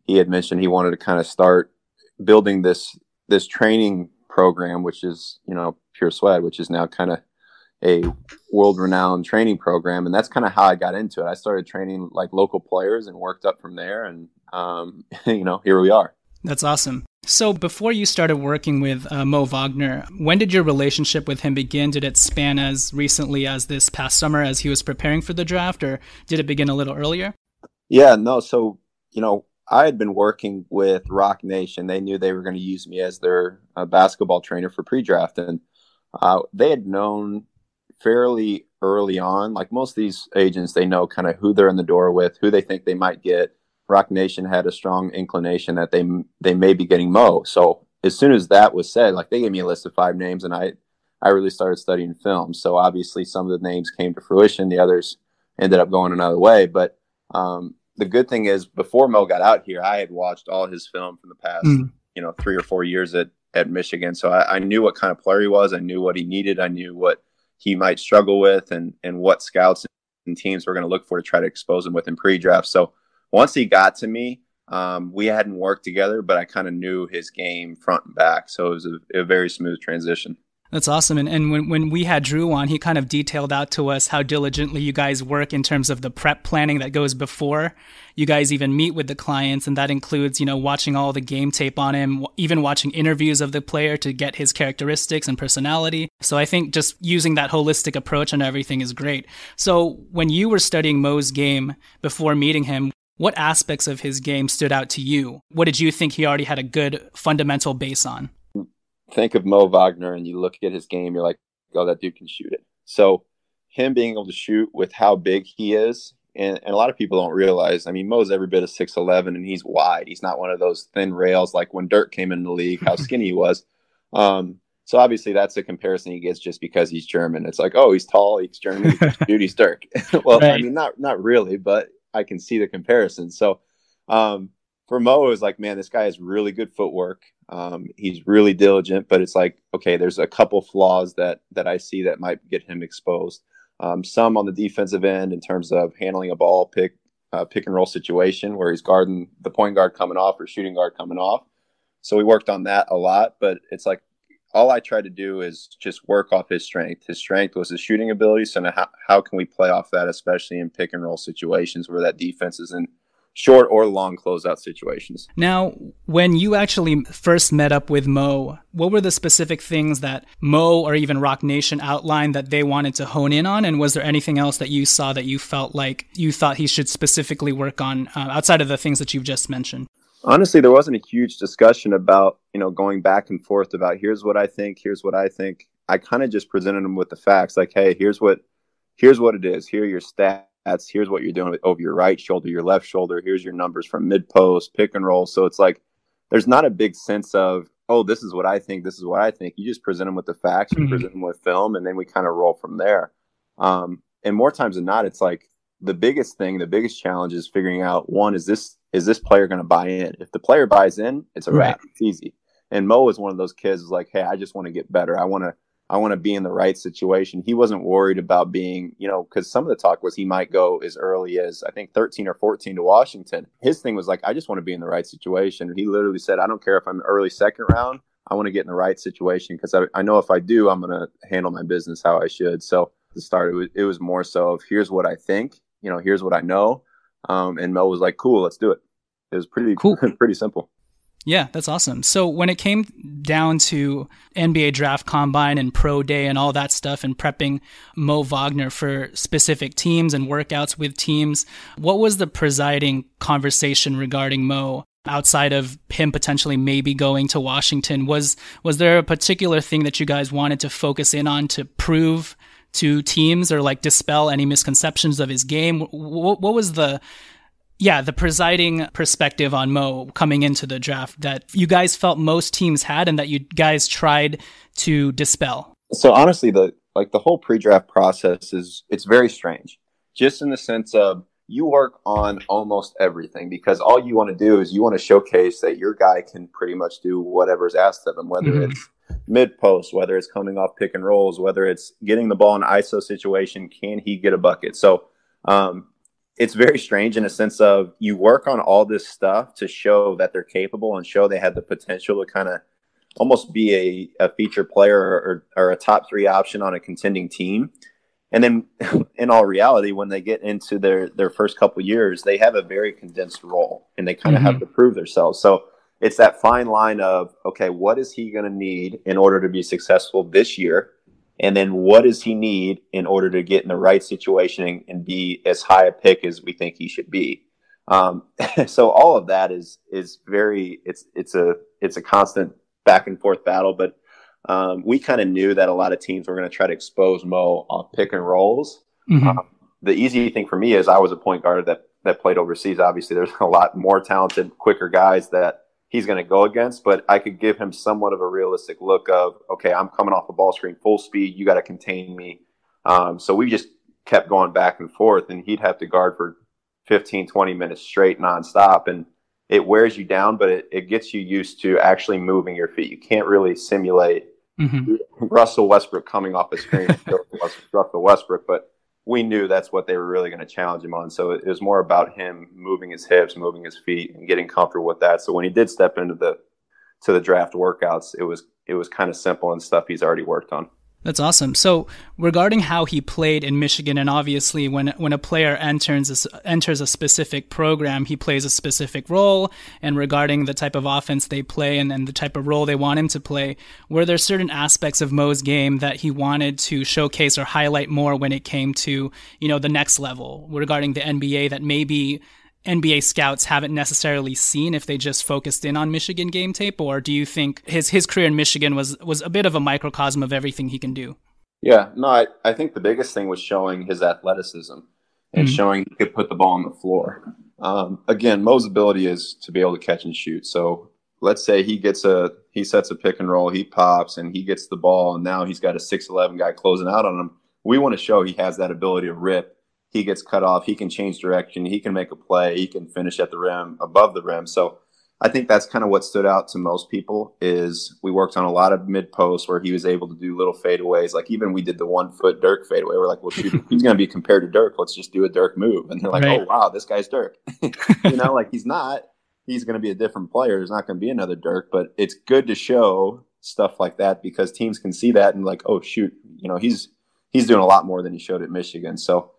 he had mentioned he wanted to kind of start building this this training program, which is you know Pure Sweat, which is now kind of a world renowned training program. And that's kind of how I got into it. I started training like local players and worked up from there. And, um, you know, here we are. That's awesome. So, before you started working with uh, Mo Wagner, when did your relationship with him begin? Did it span as recently as this past summer as he was preparing for the draft, or did it begin a little earlier? Yeah, no. So, you know, I had been working with Roc Nation. They knew they were going to use me as their uh, basketball trainer for pre draft. And uh, they had known fairly early on. Like most of these agents, they know kind of who they're in the door with, who they think they might get. Roc Nation had a strong inclination that they they may be getting Mo. So as soon as that was said, like they gave me a list of five names, and I I really started studying film. So obviously some of the names came to fruition, the others ended up going another way. But um, the good thing is, before Mo got out here, I had watched all his film from the past, mm. you know, three or four years at at Michigan. So I, I knew what kind of player he was. I knew what he needed. I knew what he might struggle with and and what scouts and teams were going to look for to try to expose him with in pre-draft. So once he got to me, um, we hadn't worked together, but I kind of knew his game front and back. So it was a, a very smooth transition. That's awesome. And, and when, when we had Drew on, he kind of detailed out to us how diligently you guys work in terms of the prep planning that goes before you guys even meet with the clients. And that includes, you know, watching all the game tape on him, even watching interviews of the player to get his characteristics and personality. So I think just using that holistic approach on everything is great. So when you were studying Mo's game before meeting him, what aspects of his game stood out to you? What did you think he already had a good fundamental base on? Think of Mo Wagner and you look at his game, you're like, oh, that dude can shoot it. So him being able to shoot with how big he is, and, and a lot of people don't realize. I mean, Mo's every bit of six eleven, and he's wide. He's not one of those thin rails like when Dirk came in the league, how skinny he was. Um, so obviously that's a comparison he gets just because he's German. It's like, oh, he's tall, he's German, dude, he's Dirk. well, right. I mean, not not really, but I can see the comparison. So um, for Mo, it was like, man, this guy has really good footwork. Um, he's really diligent, but it's like, okay, there's a couple flaws that that I see that might get him exposed. Um, some on the defensive end in terms of handling a ball, pick uh, pick and roll situation where he's guarding the point guard coming off or shooting guard coming off. So we worked on that a lot, but it's like all I try to do is just work off his strength. His strength was his shooting ability. So how, how can we play off that, especially in pick and roll situations where that defense is in short or long closeout situations. Now, when you actually first met up with Mo, what were the specific things that Mo or even Roc Nation outlined that they wanted to hone in on? And was there anything else that you saw that you felt like you thought he should specifically work on uh, outside of the things that you've just mentioned? Honestly, there wasn't a huge discussion about, you know, going back and forth about here's what I think, here's what I think. I kind of just presented him with the facts like, hey, here's what here's what it is. Here are your stats that's here's what you're doing over your right shoulder, your left shoulder. Here's your numbers from mid post, pick and roll. So it's like there's not a big sense of oh, this is what I think, this is what I think. You just present them with the facts, you mm-hmm. present them with film, and then we kind of roll from there. Um, and more times than not, it's like the biggest thing, the biggest challenge is figuring out one is this is this player going to buy in? If the player buys in, it's a wrap. Right. It's easy. And Mo is one of those kids is like, hey, I just want to get better. I want to I want to be in the right situation. He wasn't worried about being, you know, because some of the talk was he might go as early as I think 13 or 14 to Washington. His thing was like, I just want to be in the right situation. He literally said, I don't care if I'm early second round. I want to get in the right situation because I, I know if I do, I'm going to handle my business how I should. So the start, it was, it was more so of here's what I think, you know, here's what I know. Um, and Mel was like, cool, let's do it. It was pretty cool, pretty simple. Yeah, that's awesome. So when it came down to NBA draft combine and pro day and all that stuff and prepping Mo Wagner for specific teams and workouts with teams, what was the presiding conversation regarding Mo outside of him potentially maybe going to Washington? Was was there a particular thing that you guys wanted to focus in on to prove to teams or like dispel any misconceptions of his game? What, what was the yeah, the presiding perspective on Mo coming into the draft that you guys felt most teams had and that you guys tried to dispel? So honestly, the like the whole pre-draft process is it's very strange. Just in the sense of you work on almost everything because all you want to do is you want to showcase that your guy can pretty much do whatever's asked of him, whether mm-hmm. it's mid post, whether it's coming off pick and rolls, whether it's getting the ball in ISO situation, can he get a bucket? So um, it's very strange in a sense of you work on all this stuff to show that they're capable and show they have the potential to kind of almost be a, a feature player or, or, a top three option on a contending team. And then in all reality, when they get into their, their first couple years, they have a very condensed role and they kind of mm-hmm. have to prove themselves. So it's that fine line of, okay, what is he going to need in order to be successful this year? And then what does he need in order to get in the right situation and be as high a pick as we think he should be? Um, so all of that is is very it's it's a it's a constant back and forth battle but um, we kind of knew that a lot of teams were going to try to expose mo off pick and rolls. Mm-hmm. um, the easy thing for me is i was a point guard that that played overseas. Obviously there's a lot more talented quicker guys that he's going to go against, but I could give him somewhat of a realistic look of, okay, I'm coming off a ball screen full speed. You got to contain me. Um, so we just kept going back and forth, and he'd have to guard for 15, 20 minutes straight nonstop. And it wears you down, but it, it gets you used to actually moving your feet. You can't really simulate mm-hmm. Russell Westbrook coming off a screen, Russell Westbrook, but we knew that's what they were really going to challenge him on. So it was more about him moving his hips, moving his feet, and getting comfortable with that. So when he did step into the to the draft workouts, it was it was kind of simple and stuff he's already worked on. That's awesome. So regarding how he played in Michigan, and obviously when when a player enters a, enters a specific program, he plays a specific role. And regarding the type of offense they play and, and the type of role they want him to play, were there certain aspects of Mo's game that he wanted to showcase or highlight more when it came to you know the next level regarding the NBA that maybe NBA scouts haven't necessarily seen if they just focused in on Michigan game tape, or do you think his his career in Michigan was was a bit of a microcosm of everything he can do? Yeah, no, I, I think the biggest thing was showing his athleticism and mm-hmm. showing he could put the ball on the floor. Um, again, Mo's ability is to be able to catch and shoot. So let's say he gets a he sets a pick and roll, he pops and he gets the ball, and now he's got a six eleven guy closing out on him. We want to show he has that ability to rip he gets cut off, he can change direction, he can make a play, he can finish at the rim, above the rim. So I think that's kind of what stood out to most people is we worked on a lot of mid posts where he was able to do little fadeaways. Like even we did the one foot Dirk fadeaway. We're like, well, shoot, he's going to be compared to Dirk. Let's just do a Dirk move. And they're like, right. oh wow, this guy's Dirk. you know, like he's not. He's going to be a different player. There's not going to be another Dirk. But it's good to show stuff like that because teams can see that and like, oh shoot, you know, he's he's doing a lot more than he showed at Michigan. So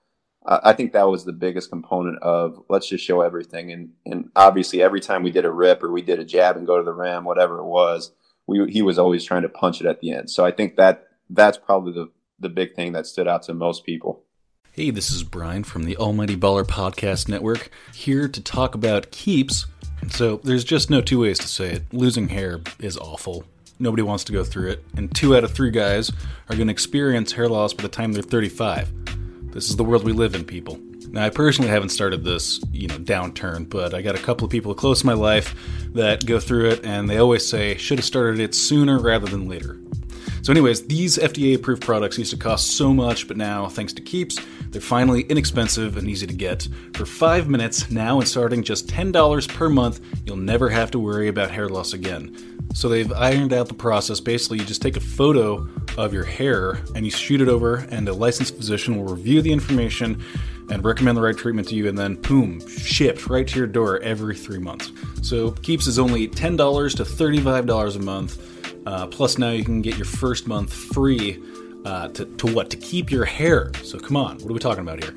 I think that was the biggest component of let's just show everything. And and obviously, every time we did a rip or we did a jab and go to the rim, whatever it was, we he was always trying to punch it at the end. So I think that that's probably the the big thing that stood out to most people. Hey, this is Brian from the Almighty Baller Podcast Network, here to talk about keeps. So there's just no two ways to say it. Losing hair is awful. Nobody wants to go through it, and two out of three guys are going to experience hair loss by the time they're 35. This is the world we live in, people. Now, I personally haven't started this, you know, downturn, but I got a couple of people close to my life that go through it, and they always say, should have started it sooner rather than later. So, anyways, these FDA approved products used to cost so much, but now, thanks to Keeps, they're finally inexpensive and easy to get. For five minutes, now and starting just $10 per month, you'll never have to worry about hair loss again. So, they've ironed out the process. Basically, you just take a photo of your hair and you shoot it over, and a licensed physician will review the information and recommend the right treatment to you, and then boom, shipped right to your door every three months. So Keeps is only $10 to $35 a month. Uh, plus, now you can get your first month free. Uh, to, to what? To keep your hair. So come on, what are we talking about here?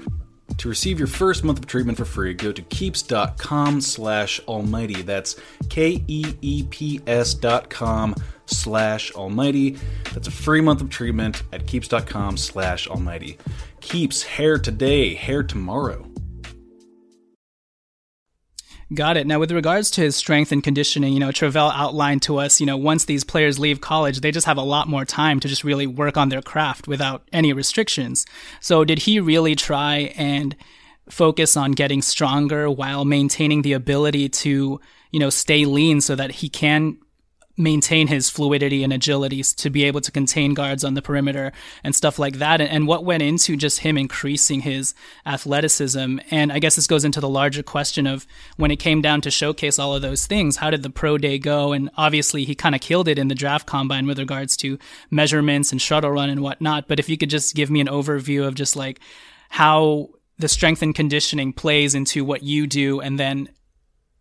To receive your first month of treatment for free, go to keeps.com slash almighty. That's K-E-E-P-S dot com slash almighty. That's a free month of treatment at keeps.com slash almighty. Keeps hair today, hair tomorrow. Got it. Now, with regards to his strength and conditioning, you know, Travelle outlined to us, you know, once these players leave college, they just have a lot more time to just really work on their craft without any restrictions. So, did he really try and focus on getting stronger while maintaining the ability to, you know, stay lean so that he can maintain his fluidity and agility to be able to contain guards on the perimeter and stuff like that. And, and, what went into just him increasing his athleticism. And I guess this goes into the larger question of when it came down to showcase all of those things, how did the pro day go? And obviously he kind of killed it in the draft combine with regards to measurements and shuttle run and whatnot. But if you could just give me an overview of just like how the strength and conditioning plays into what you do and then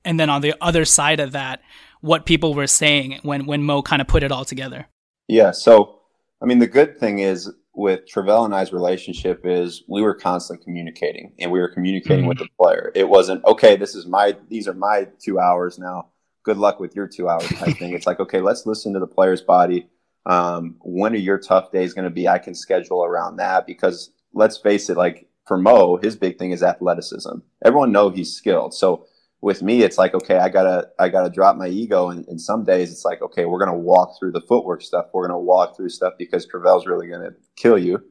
and then on the other side of that what people were saying when when Mo kind of put it all together. Yeah. So, I mean, the good thing is with Travelle and I's relationship is we were constantly communicating and we were communicating mm-hmm. with the player. It wasn't okay. This is my these are my two hours now. Good luck with your two hours type thing. It's like okay, let's listen to the player's body. Um, when are your tough days going to be? I can schedule around that because let's face it, like for Mo, his big thing is athleticism. Everyone know he's skilled, so with me, it's like, okay, I gotta, I gotta drop my ego. And, and some days it's like, okay, we're going to walk through the footwork stuff. We're going to walk through stuff because Travelle's really going to kill you.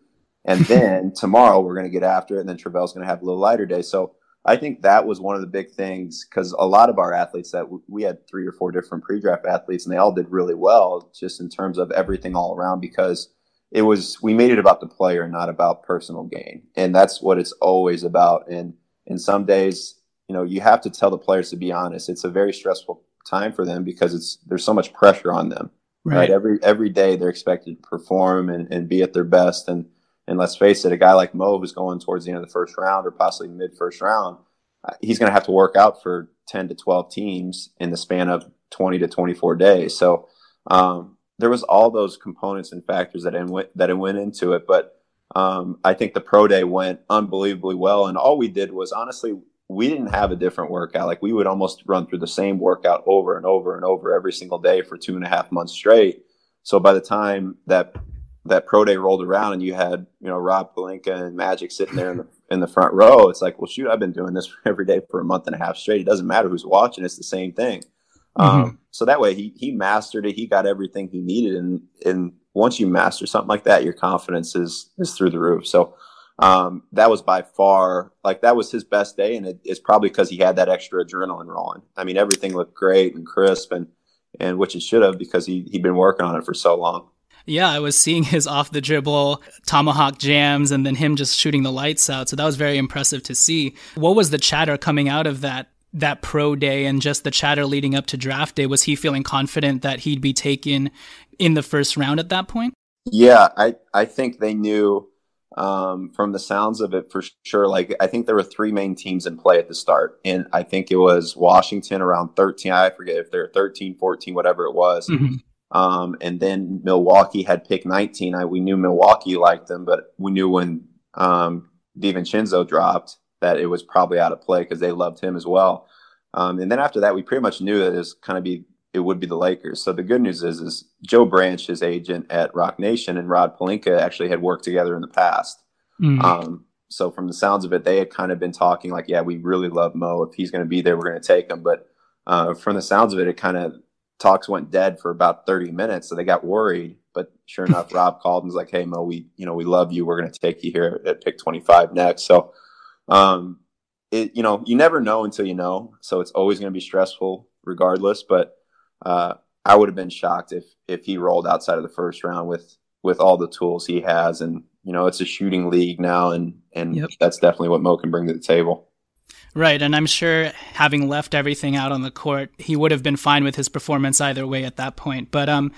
And then tomorrow we're going to get after it. And then Travelle's going to have a little lighter day. So I think that was one of the big things because a lot of our athletes that w- we had three or four different pre-draft athletes and they all did really well just in terms of everything all around because it was, we made it about the player, and not about personal gain. And that's what it's always about. And, and some days you know, you have to tell the players to be honest. It's a very stressful time for them because it's there's so much pressure on them. Right. right? Every every day they're expected to perform and, and be at their best. And and let's face it, a guy like Mo who's going towards the end of the first round or possibly mid first round, uh, he's going to have to work out for 10 to 12 teams in the span of 20 to 24 days. So um, there was all those components and factors that in, that went into it. But um, I think the pro day went unbelievably well. And all we did was honestly, we didn't have a different workout. Like we would almost run through the same workout over and over and over every single day for two and a half months straight. So by the time that that pro day rolled around and you had you know Rob Pelinka and Magic sitting there in the in the front row, it's like, well, shoot, I've been doing this every day for a month and a half straight. It doesn't matter who's watching; it's the same thing. Mm-hmm. Um, so that way, he he mastered it. He got everything he needed, and and once you master something like that, your confidence is is through the roof. So um, that was by far like that was his best day, and it, it's probably because he had that extra adrenaline rolling. I mean, everything looked great and crisp, and and which it should have because he he'd been working on it for so long. Yeah, I was seeing his off the dribble tomahawk jams and then him just shooting the lights out. So that was very impressive to see. What was the chatter coming out of that that pro day and just the chatter leading up to draft day? Was he feeling confident that he'd be taken in the first round at that point? Yeah, I, I think they knew um, from the sounds of it for sure. Like, I think there were three main teams in play at the start. And I think it was Washington around 13. I forget if they're 13, 14, whatever it was. Mm-hmm. Um, and then Milwaukee had picked 19. I, we knew Milwaukee liked them, but we knew when um, DiVincenzo dropped that it was probably out of play because they loved him as well. Um, and then after that, we pretty much knew that it was kind of be it would be the Lakers. So the good news is, is Joe Branch, his agent at Roc Nation, and Rob Pelinka actually had worked together in the past. Mm. Um, so from the sounds of it, they had kind of been talking like, yeah, we really love Mo. If he's going to be there, we're going to take him. But uh, from the sounds of it, it kind of talks went dead for about 30 minutes. So they got worried. But sure enough, Rob called and was like, hey, Mo, we, you know, we love you. We're going to take you here at pick 25 next. So, um, it, you know, you never know until you know. So it's always going to be stressful regardless. But uh, I would have been shocked if if he rolled outside of the first round with with all the tools he has, and you know it's a shooting league now, and and Yep. that's definitely what Mo can bring to the table. Right, and I'm sure having left everything out on the court, he would have been fine with his performance either way at that point. But um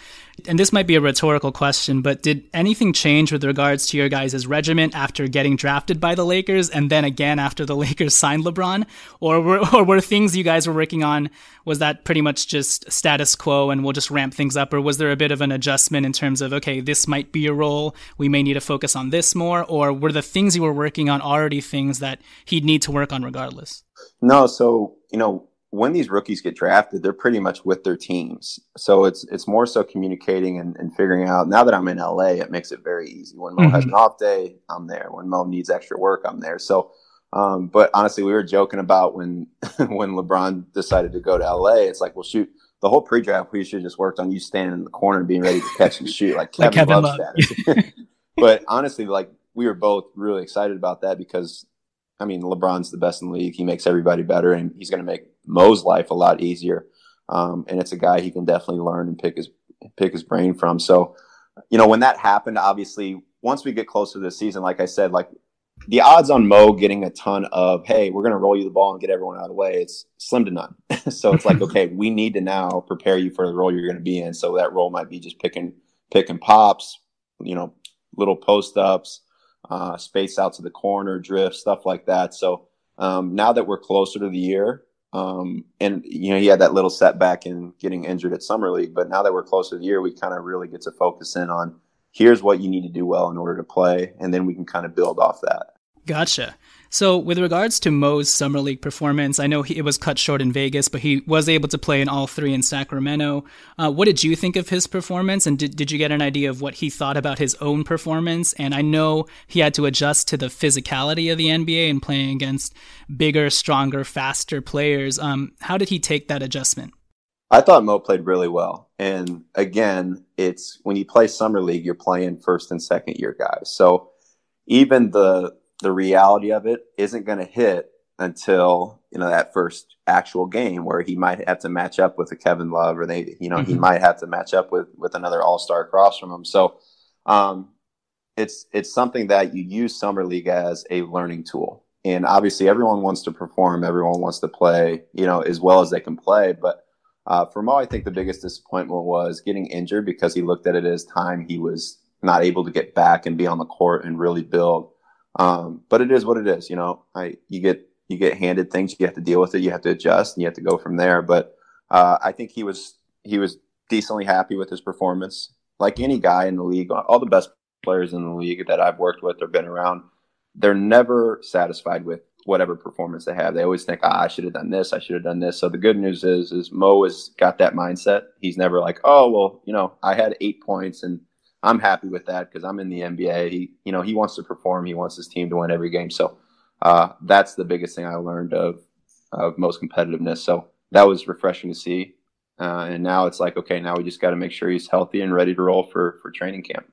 and this might be a rhetorical question, but did anything change with regards to your guys' regiment after getting drafted by the Lakers and then again after the Lakers signed LeBron? Or were or were things you guys were working on was that pretty much just status quo and we'll just ramp things up or was there a bit of an adjustment in terms of okay, this might be your role, we may need to focus on this more or were the things you were working on already things that he'd need to work on regardless? No, so you know when these rookies get drafted, they're pretty much with their teams. So it's it's more so communicating and, and figuring out. Now that I'm in LA, it makes it very easy. When Mo has Mhm. an off day, I'm there. When Mo needs extra work, I'm there. So, um, but honestly, we were joking about when when LeBron decided to go to LA. It's like, well, shoot, the whole pre-draft we should just worked on you standing in the corner and being ready to catch and shoot like Like Kevin, Kevin Love Love. but honestly, like we were both really excited about that because I mean, LeBron's the best in the league. He makes everybody better, and he's going to make Mo's life a lot easier. Um, and it's a guy he can definitely learn and pick his pick his brain from. So, you know, when that happened, obviously, once we get closer to the season, like I said, like the odds on Mo getting a ton of, hey, we're going to roll you the ball and get everyone out of the way, it's slim to none. so it's like, okay, we need to now prepare you for the role you're going to be in. So that role might be just picking picking pops, you know, little post ups, uh, space out to the corner, drift, stuff like that. So um, now that we're closer to the year, um, and you know he had that little setback in getting injured at summer league, but now that we're closer to the year, we kind of really get to focus in on here's what you need to do well in order to play, and then we can kind of build off that. Gotcha. So, with regards to Mo's summer league performance, I know he, it was cut short in Vegas, but he was able to play in all three in Sacramento. Uh, what did you think of his performance, and did did you get an idea of what he thought about his own performance? And I know he had to adjust to the physicality of the NBA and playing against bigger, stronger, faster players. Um, how did he take that adjustment? I thought Mo played really well. And again, it's when you play summer league, you're playing first and second year guys. So even the the reality of it isn't going to hit until you know that first actual game where he might have to match up with a Kevin Love or they you know he Mhm. might have to match up with with another All Star across from him. So um, it's it's something that you use summer league as a learning tool. And obviously, everyone wants to perform, everyone wants to play, you know, as well as they can play. But uh, for Mo, I think the biggest disappointment was getting injured because he looked at it as time he was not able to get back and be on the court and really build. Um, but it is what it is, you know. I you get you get handed things, you have to deal with it, you have to adjust, and you have to go from there. But uh, I think he was he was decently happy with his performance. Like any guy in the league, all the best players in the league that I've worked with or been around, they're never satisfied with whatever performance they have. They always think, ah, I should have done this, I should have done this. So the good news is, is Mo has got that mindset. He's never like, oh, well, you know, I had eight points and I'm happy with that because I'm in the NBA. He, you know, he wants to perform. He wants his team to win every game. So uh, that's the biggest thing I learned of of most competitiveness. So that was refreshing to see. Uh, and now it's like, okay, now we just got to make sure he's healthy and ready to roll for for training camp.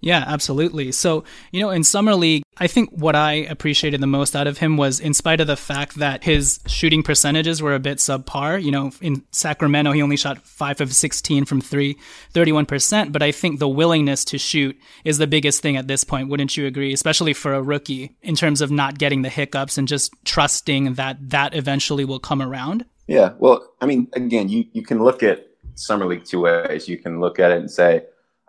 Yeah, absolutely. So, you know, in Summer League, I think what I appreciated the most out of him was in spite of the fact that his shooting percentages were a bit subpar, you know, in Sacramento, he only shot 5 of 16 from 3, 31%, but I think the willingness to shoot is the biggest thing at this point, wouldn't you agree? Especially for a rookie in terms of not getting the hiccups and just trusting that that eventually will come around. Yeah, well, I mean, again, you you can look at Summer League two ways. You can look at it and say,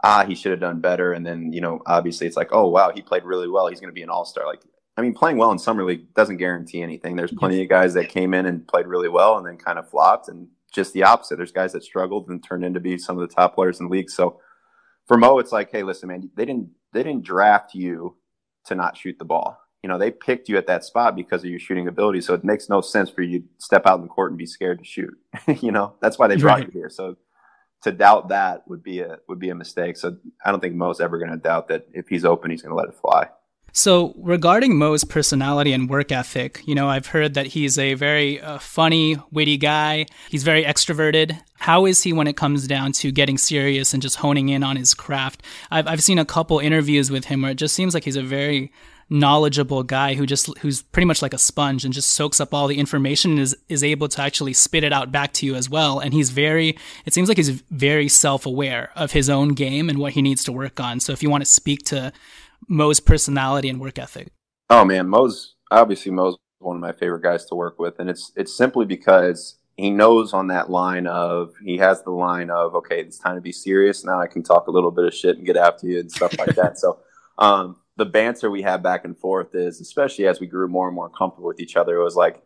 ah, he should have done better. And then, you know, obviously it's like, oh, wow, he played really well. He's going to be an all star. Like, I mean, playing well in Summer League doesn't guarantee anything. There's plenty of guys that came in and played really well and then kind of flopped. And just the opposite. There's guys that struggled and turned into be some of the top players in the league. So for Mo, it's like, hey, listen, man, they didn't they didn't draft you to not shoot the ball. You know, they picked you at that spot because of your shooting ability. So it makes no sense for you to step out in the court and be scared to shoot. you know, that's why they brought right. you here. So to doubt that would be a would be a mistake. So I don't think Mo's ever going to doubt that if he's open, he's going to let it fly. So regarding Mo's personality and work ethic, you know, I've heard that he's a very uh, funny, witty guy. He's very extroverted. How is he when it comes down to getting serious and just honing in on his craft? I've I've seen a couple interviews with him where it just seems like he's a very knowledgeable guy who just who's pretty much like a sponge and just soaks up all the information and is is able to actually spit it out back to you as well. And he's very it seems like he's very self-aware of his own game and what he needs to work on. So if you want to speak to Mo's personality and work ethic. Oh man. Mo's obviously Mo's one of my favorite guys to work with. And it's it's simply because he knows on that line of he has the line of okay it's time to be serious. Now I can talk a little bit of shit and get after you and stuff like that. So um the banter we had back and forth is, especially as we grew more and more comfortable with each other, it was like,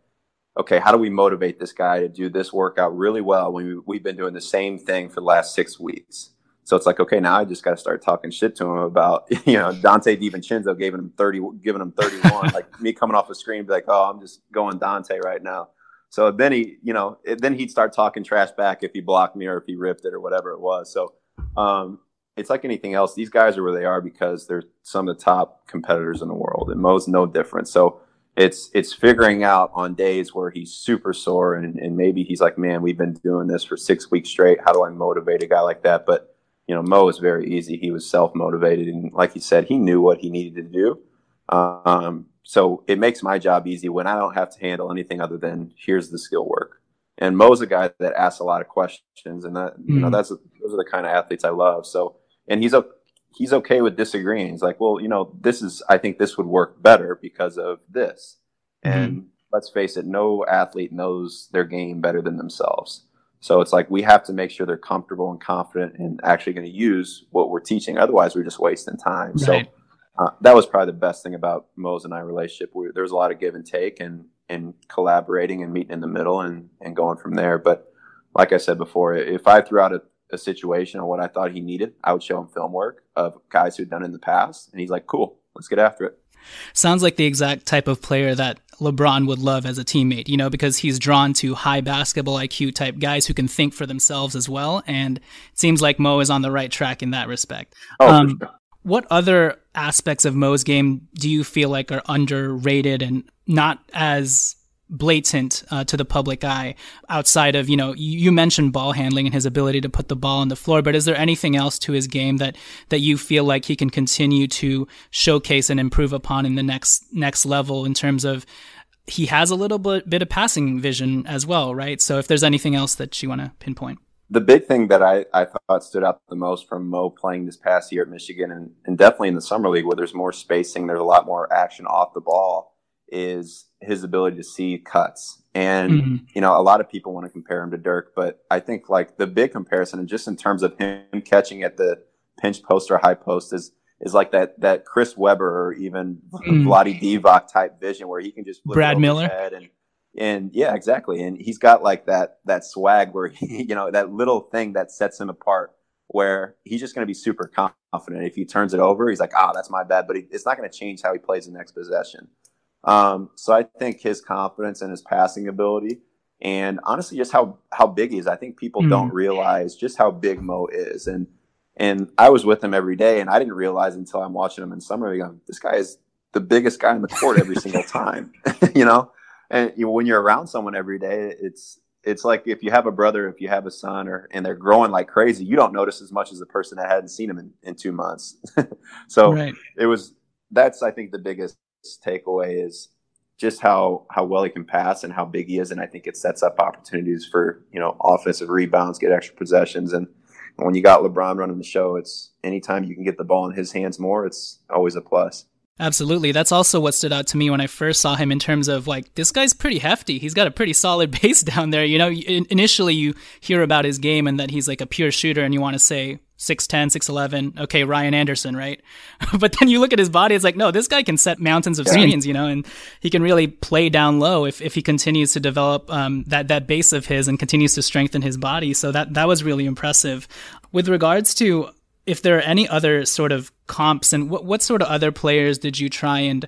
okay, how do we motivate this guy to do this workout really well when we, have been doing the same thing for the last six weeks? So it's like, okay, now I just got to start talking shit to him about, you know, Donte DiVincenzo giving him 30, giving him 31, like me coming off the screen, be like, oh, I'm just going Donte right now. So then he, you know, then he'd start talking trash back if he blocked me or if he ripped it or whatever it was. So, um, it's like anything else. These guys are where they are because they're some of the top competitors in the world, and Mo's no different. So it's it's figuring out on days where he's super sore and, and maybe he's like, man, we've been doing this for six weeks straight. How do I motivate a guy like that? But you know, Mo is very easy. He was self motivated, and like he said, he knew what he needed to do. Um, so it makes my job easy when I don't have to handle anything other than here's the skill work. And Mo's a guy that asks a lot of questions, and that mm. you know mm. that's those are the kind of athletes I love. So and he's he's okay with disagreeing. He's like, well, you know, this is I think this would work better because of this. Mm-hmm. And let's face it, no athlete knows their game better than themselves. So it's like we have to make sure they're comfortable and confident and actually going to use what we're teaching. Otherwise, we're just wasting time. Right. So uh, that was probably the best thing about Mo's and I relationship. We, there was a lot of give and take and and collaborating and meeting in the middle and and going from there. But like I said before, if I threw out a a situation or what I thought he needed, I would show him film work of guys who'd done it in the past, and he's like, "Cool, let's get after it." Sounds like the exact type of player that LeBron would love as a teammate, you know, because he's drawn to high basketball IQ type guys who can think for themselves as well. And it seems like Mo is on the right track in that respect. Oh, um, sure. What other aspects of Mo's game do you feel like are underrated and not as blatant uh, to the public eye outside of you know you mentioned ball handling and his ability to put the ball on the floor but is there anything else to his game that that you feel like he can continue to showcase and improve upon in the next next level in terms of he has a little bit, bit of passing vision as well right? So if there's anything else that you want to pinpoint. The big thing that I, I thought stood out the most from Mo playing this past year at Michigan and, and definitely in the summer league where there's more spacing, there's a lot more action off the ball is his ability to see cuts. And, mm-hmm. you know, a lot of people want to compare him to Dirk, but I think like the big comparison, and just in terms of him catching at the pinch post or high post, is is like that that Chris Webber or even mm. Vlade Divac type vision where he can just Brad Miller and and yeah, exactly. And he's got like that that swag where he, you know, that little thing that sets him apart where he's just going to be super confident. If he turns it over, he's like, ah, oh, that's my bad. But he, it's not going to change how he plays the next possession. Um, so I think his confidence and his passing ability, and honestly, just how how big he is. I think people mm. don't realize just how big Mo is, and and I was with him every day, and I didn't realize until I'm watching him in summer. League, this guy is the biggest guy in the court every single time, you know. And you know, when you're around someone every day, it's it's like if you have a brother, if you have a son, or and they're growing like crazy, you don't notice as much as the person that hadn't seen him in, in two months. so right. it was that's I think the biggest takeaway is just how how well he can pass and how big he is, and I think it sets up opportunities for you know offensive rebounds, get extra possessions, and when you got LeBron running the show, it's anytime you can get the ball in his hands more, it's always a plus. Absolutely. That's also what stood out to me when I first saw him in terms of like, this guy's pretty hefty. He's got a pretty solid base down there. You know, initially you hear about his game and that he's like a pure shooter and you want to say 6'10, 6'11, okay, Ryan Anderson, right? but then you look at his body, it's like, no, this guy can set mountains of screens, you know, and he can really play down low if, if he continues to develop um, that, that base of his and continues to strengthen his body. So that, that was really impressive. With regards to if there are any other sort of comps and what, what sort of other players did you try and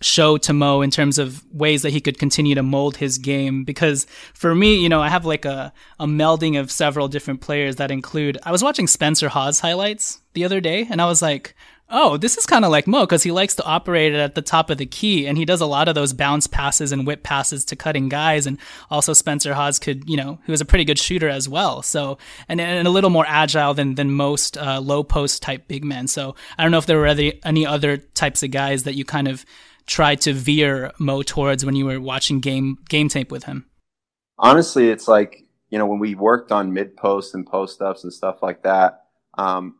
show to Mo in terms of ways that he could continue to mold his game. Because for me, you know, I have like a, a melding of several different players that include, I was watching Spencer Hawes highlights the other day and I was like, oh, this is kind of like Mo because he likes to operate at the top of the key, and he does a lot of those bounce passes and whip passes to cutting guys. And also Spencer Hawes could, you know, he was a pretty good shooter as well. So and, and a little more agile than than most uh, low post type big men. So I don't know if there were any other types of guys that you kind of tried to veer Mo towards when you were watching game game tape with him. Honestly, it's like you know when we worked on mid post and post ups and stuff like that. Um,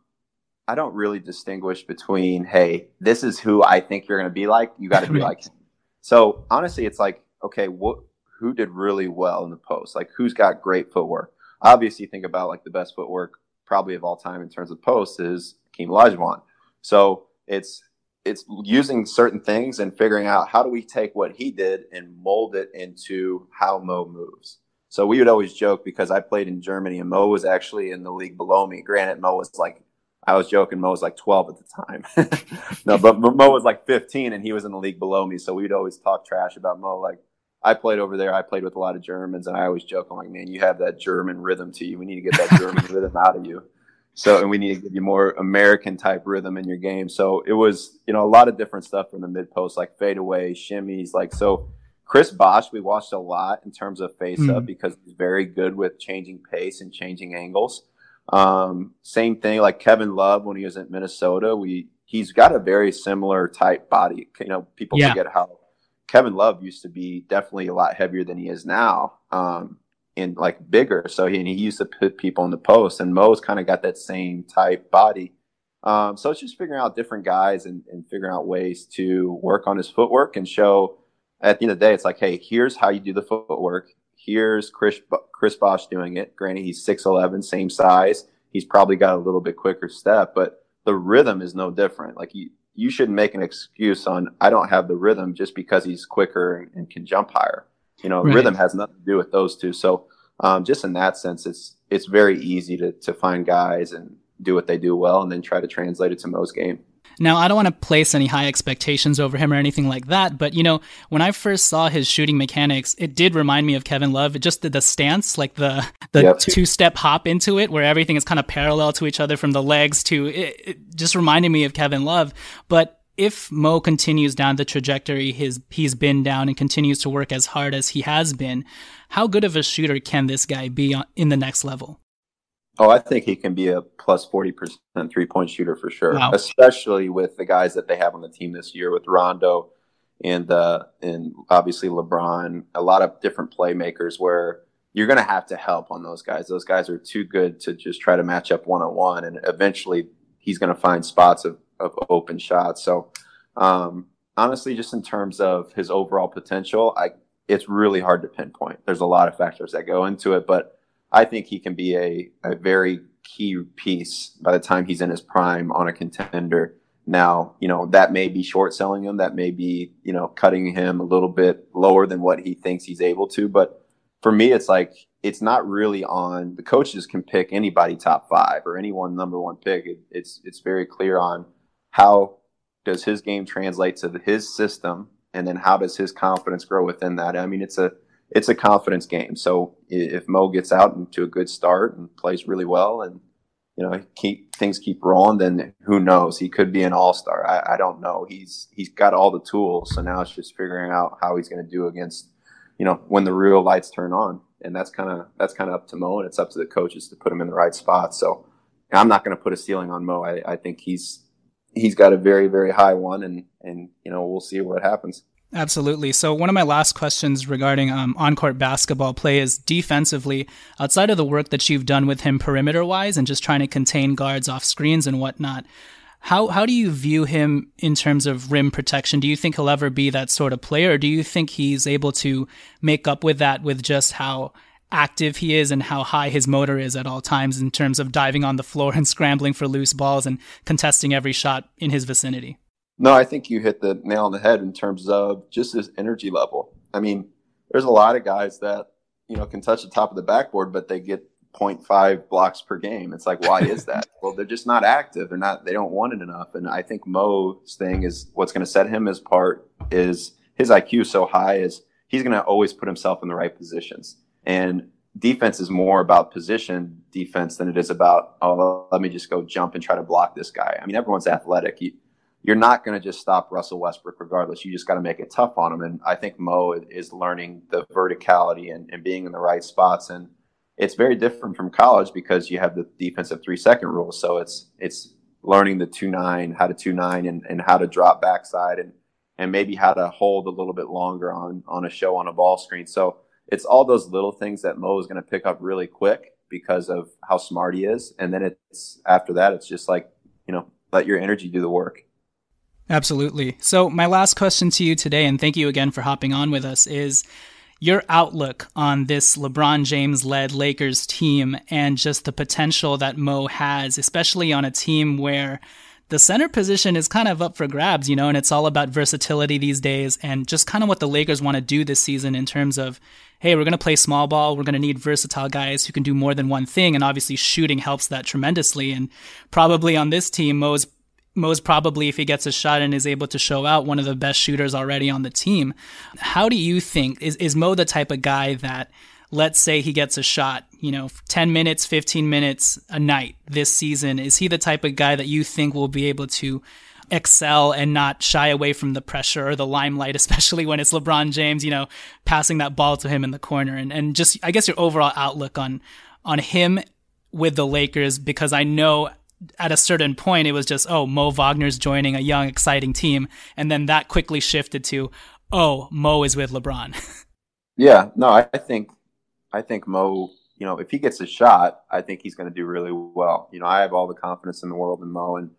I don't really distinguish between, hey, this is who I think you're going to be like. You got to be like. So honestly, it's like, okay, what, who did really well in the post? Like, who's got great footwork? Obviously, think about like the best footwork probably of all time in terms of posts is Hakeem Olajuwon. So it's it's using certain things and figuring out how do we take what he did and mold it into how Mo moves. So we would always joke because I played in Germany and Mo was actually in the league below me. Granted, Mo was like I was joking. Mo was like 12 at the time. no, but Mo was like 15 and he was in the league below me. So we'd always talk trash about Mo. Like I played over there. I played with a lot of Germans and I always joke. I'm like, man, you have that German rhythm to you. We need to get that German rhythm out of you. So, and we need to give you more American type rhythm in your game. So it was, you know, a lot of different stuff from the mid post, like fadeaway, shimmies, like, so Chris Bosh, we watched a lot in terms of face up mm. because he's very good with changing pace and changing angles. Um, same thing like Kevin Love when he was at Minnesota. We he's got a very similar type body. You know, people yeah. forget how Kevin Love used to be definitely a lot heavier than he is now. Um, and like bigger. So he, and he used to put people in the post, and Mo's kind of got that same type body. Um, so it's just figuring out different guys and, and figuring out ways to work on his footwork and show. At the end of the day, it's like, hey, here's how you do the footwork. Here's Chris Chris Bosh doing it. Granted, he's six eleven, same size. He's probably got a little bit quicker step, but the rhythm is no different. Like you, you shouldn't make an excuse on I don't have the rhythm just because he's quicker and can jump higher. You know, right. rhythm has nothing to do with those two. So um, just in that sense, it's it's very easy to to find guys and do what they do well, and then try to translate it to Mo's game. Now, I don't want to place any high expectations over him or anything like that, but you know, when I first saw his shooting mechanics, it did remind me of Kevin Love. It just the, the stance, like the the yep. two step hop into it, where everything is kind of parallel to each other from the legs to it, it just reminded me of Kevin Love. But if Mo continues down the trajectory his he's been down and continues to work as hard as he has been, how good of a shooter can this guy be in the next level? Oh, I think he can be a plus 40% three point shooter for sure, wow. especially with the guys that they have on the team this year with Rondo and, uh, and obviously LeBron, a lot of different playmakers where you're going to have to help on those guys. Those guys are too good to just try to match up one on one. And eventually he's going to find spots of, of open shots. So, um, honestly, just in terms of his overall potential, I, it's really hard to pinpoint. There's a lot of factors that go into it, but I think he can be a, a very key piece by the time he's in his prime on a contender. Now, you know, that may be short selling him. That may be, you know, cutting him a little bit lower than what he thinks he's able to. But for me, it's like, it's not really on the coaches can pick anybody top five or anyone number one pick. It, it's, it's very clear on how does his game translate to his system and then how does his confidence grow within that? I mean, it's a, it's a confidence game. So if Mo gets out into a good start and plays really well, and you know keep things keep rolling, then who knows? He could be an all star. I, I, don't know. He's he's got all the tools. So now it's just figuring out how he's going to do against you know when the real lights turn on. and that's kind of that's kind of up to Mo, and it's up to the coaches to put him in the right spot. So I'm not going to put a ceiling on Mo. I, I think he's he's got a very very high one, and and you know we'll see what happens. Absolutely. So one of my last questions regarding um, on-court basketball play is defensively. Outside of the work that you've done with him perimeter-wise and just trying to contain guards off screens and whatnot, how how do you view him in terms of rim protection? Do you think he'll ever be that sort of player, or do you think he's able to make up with that with just how active he is and how high his motor is at all times in terms of diving on the floor and scrambling for loose balls and contesting every shot in his vicinity? No, I think you hit the nail on the head in terms of just his energy level. I mean, there's a lot of guys that you know can touch the top of the backboard, but they get 0.5 blocks per game. It's like, why is that? well, they're just not active. They're not. They don't want it enough. And I think Mo's thing is what's going to set him apart is his IQ so high is he's going to always put himself in the right positions. And defense is more about position defense than it is about oh let me just go jump and try to block this guy. I mean, everyone's athletic. You, you're not going to just stop Russell Westbrook regardless. You just got to make it tough on him. And I think Mo is learning the verticality and, and being in the right spots and it's very different from college because you have the defensive three second rule. So it's it's learning the two nine, how to two nine, and, and how to drop backside, and and maybe how to hold a little bit longer on on a show on a ball screen. So it's all those little things that Mo is going to pick up really quick because of how smart he is, and then it's after that it's just like you know let your energy do the work. Absolutely. So my last question to you today, and thank you again for hopping on with us, is your outlook on this LeBron James led Lakers team and just the potential that Mo has, especially on a team where the center position is kind of up for grabs, you know, and it's all about versatility these days and just kind of what the Lakers want to do this season in terms of, hey, we're going to play small ball. We're going to need versatile guys who can do more than one thing. And obviously, shooting helps that tremendously. And probably on this team, Mo's Mo's probably, if he gets a shot and is able to show out, one of the best shooters already on the team. How do you think is is Mo the type of guy that, let's say he gets a shot, you know, ten minutes, fifteen minutes a night this season? Is he the type of guy that you think will be able to excel and not shy away from the pressure or the limelight, especially when it's LeBron James, you know, passing that ball to him in the corner and, and just I guess your overall outlook on on him with the Lakers because I know at a certain point, it was just, oh, Mo Wagner's joining a young, exciting team. And then that quickly shifted to, oh, Mo is with LeBron. yeah, no, I think, I think Mo, you know, if he gets a shot, I think he's going to do really well. You know, I have all the confidence in the world in Mo. And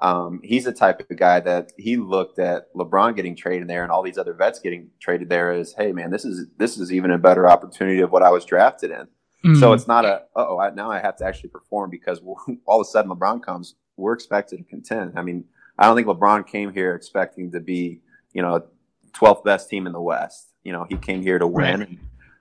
um, he's the type of guy that he looked at LeBron getting traded there and all these other vets getting traded there as, hey, man, this is, this is even a better opportunity of what I was drafted in. Mm. So it's not a oh now I have to actually perform because all of a sudden LeBron comes. We're expected to contend. I mean, I don't think LeBron came here expecting to be you know 12th best team in the West. You know, he came here to win. Right.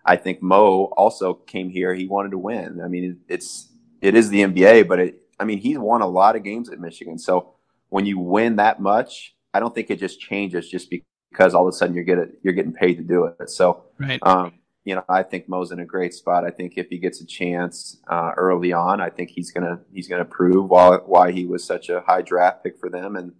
I think Mo also came here. He wanted to win. I mean, it's it is the NBA, but it. I mean, he's won a lot of games at Michigan. So when you win that much, I don't think it just changes just because all of a sudden you're getting you're getting paid to do it. So right. Um, you know, I think Mo's in a great spot. I think if he gets a chance uh, early on, I think he's gonna he's gonna prove why why he was such a high draft pick for them. And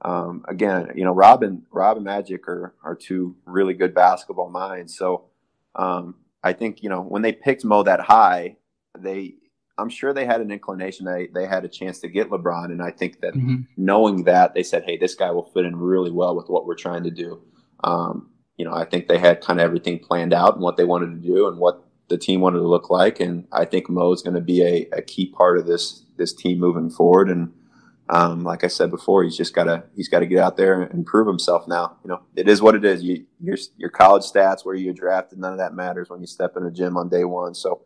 um, again, you know, Rob and Rob and Magic are are two really good basketball minds. So um, I think you know when they picked Mo that high, they I'm sure they had an inclination they they had a chance to get LeBron, and I think that mm-hmm. knowing that they said, hey, this guy will fit in really well with what we're trying to do. Um, you know, I think they had kind of everything planned out and what they wanted to do and what the team wanted to look like. And I think Mo is going to be a, a, key part of this this team moving forward. And um, like I said before, he's just got to he's got to get out there and prove himself. Now, you know, it is what it is. You, your your college stats, where you're drafted, none of that matters when you step in a gym on day one. So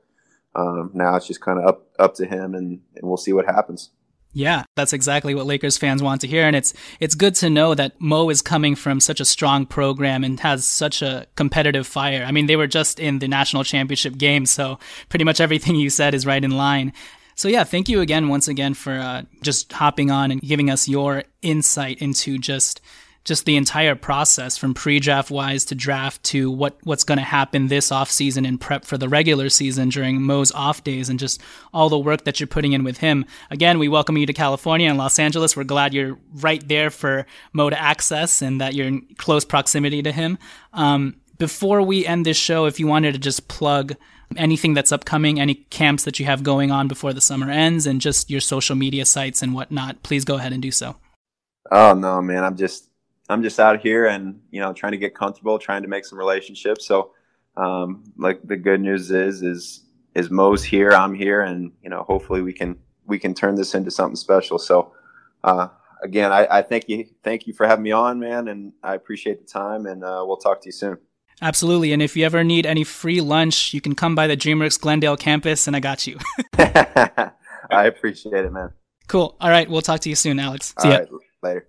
um, now it's just kind of up up to him, and, and we'll see what happens. Yeah, that's exactly what Lakers fans want to hear. And it's, it's good to know that Mo is coming from such a strong program and has such a competitive fire. I mean, they were just in the national championship game. So pretty much everything you said is right in line. So yeah, thank you again, once again, for uh, just hopping on and giving us your insight into just just the entire process from pre-draft wise to draft to what what's going to happen this off season in prep for the regular season during Mo's off days and just all the work that you're putting in with him. Again, we welcome you to California and Los Angeles. We're glad you're right there for Mo to access and that you're in close proximity to him. Um, before we end this show, if you wanted to just plug anything that's upcoming, any camps that you have going on before the summer ends, and just your social media sites and whatnot, please go ahead and do so. Oh no, man! I'm just I'm just out here and you know trying to get comfortable, trying to make some relationships. So, um, like the good news is is is Mo's here, I'm here, and you know hopefully we can we can turn this into something special. So, uh, again, I, I thank you thank you for having me on, man, and I appreciate the time, and uh, we'll talk to you soon. Absolutely. And if you ever need any free lunch, you can come by the DreamWorks Glendale campus and I got you. I appreciate it, man. Cool. All right. We'll talk to you soon, Alex. See All ya. right, later.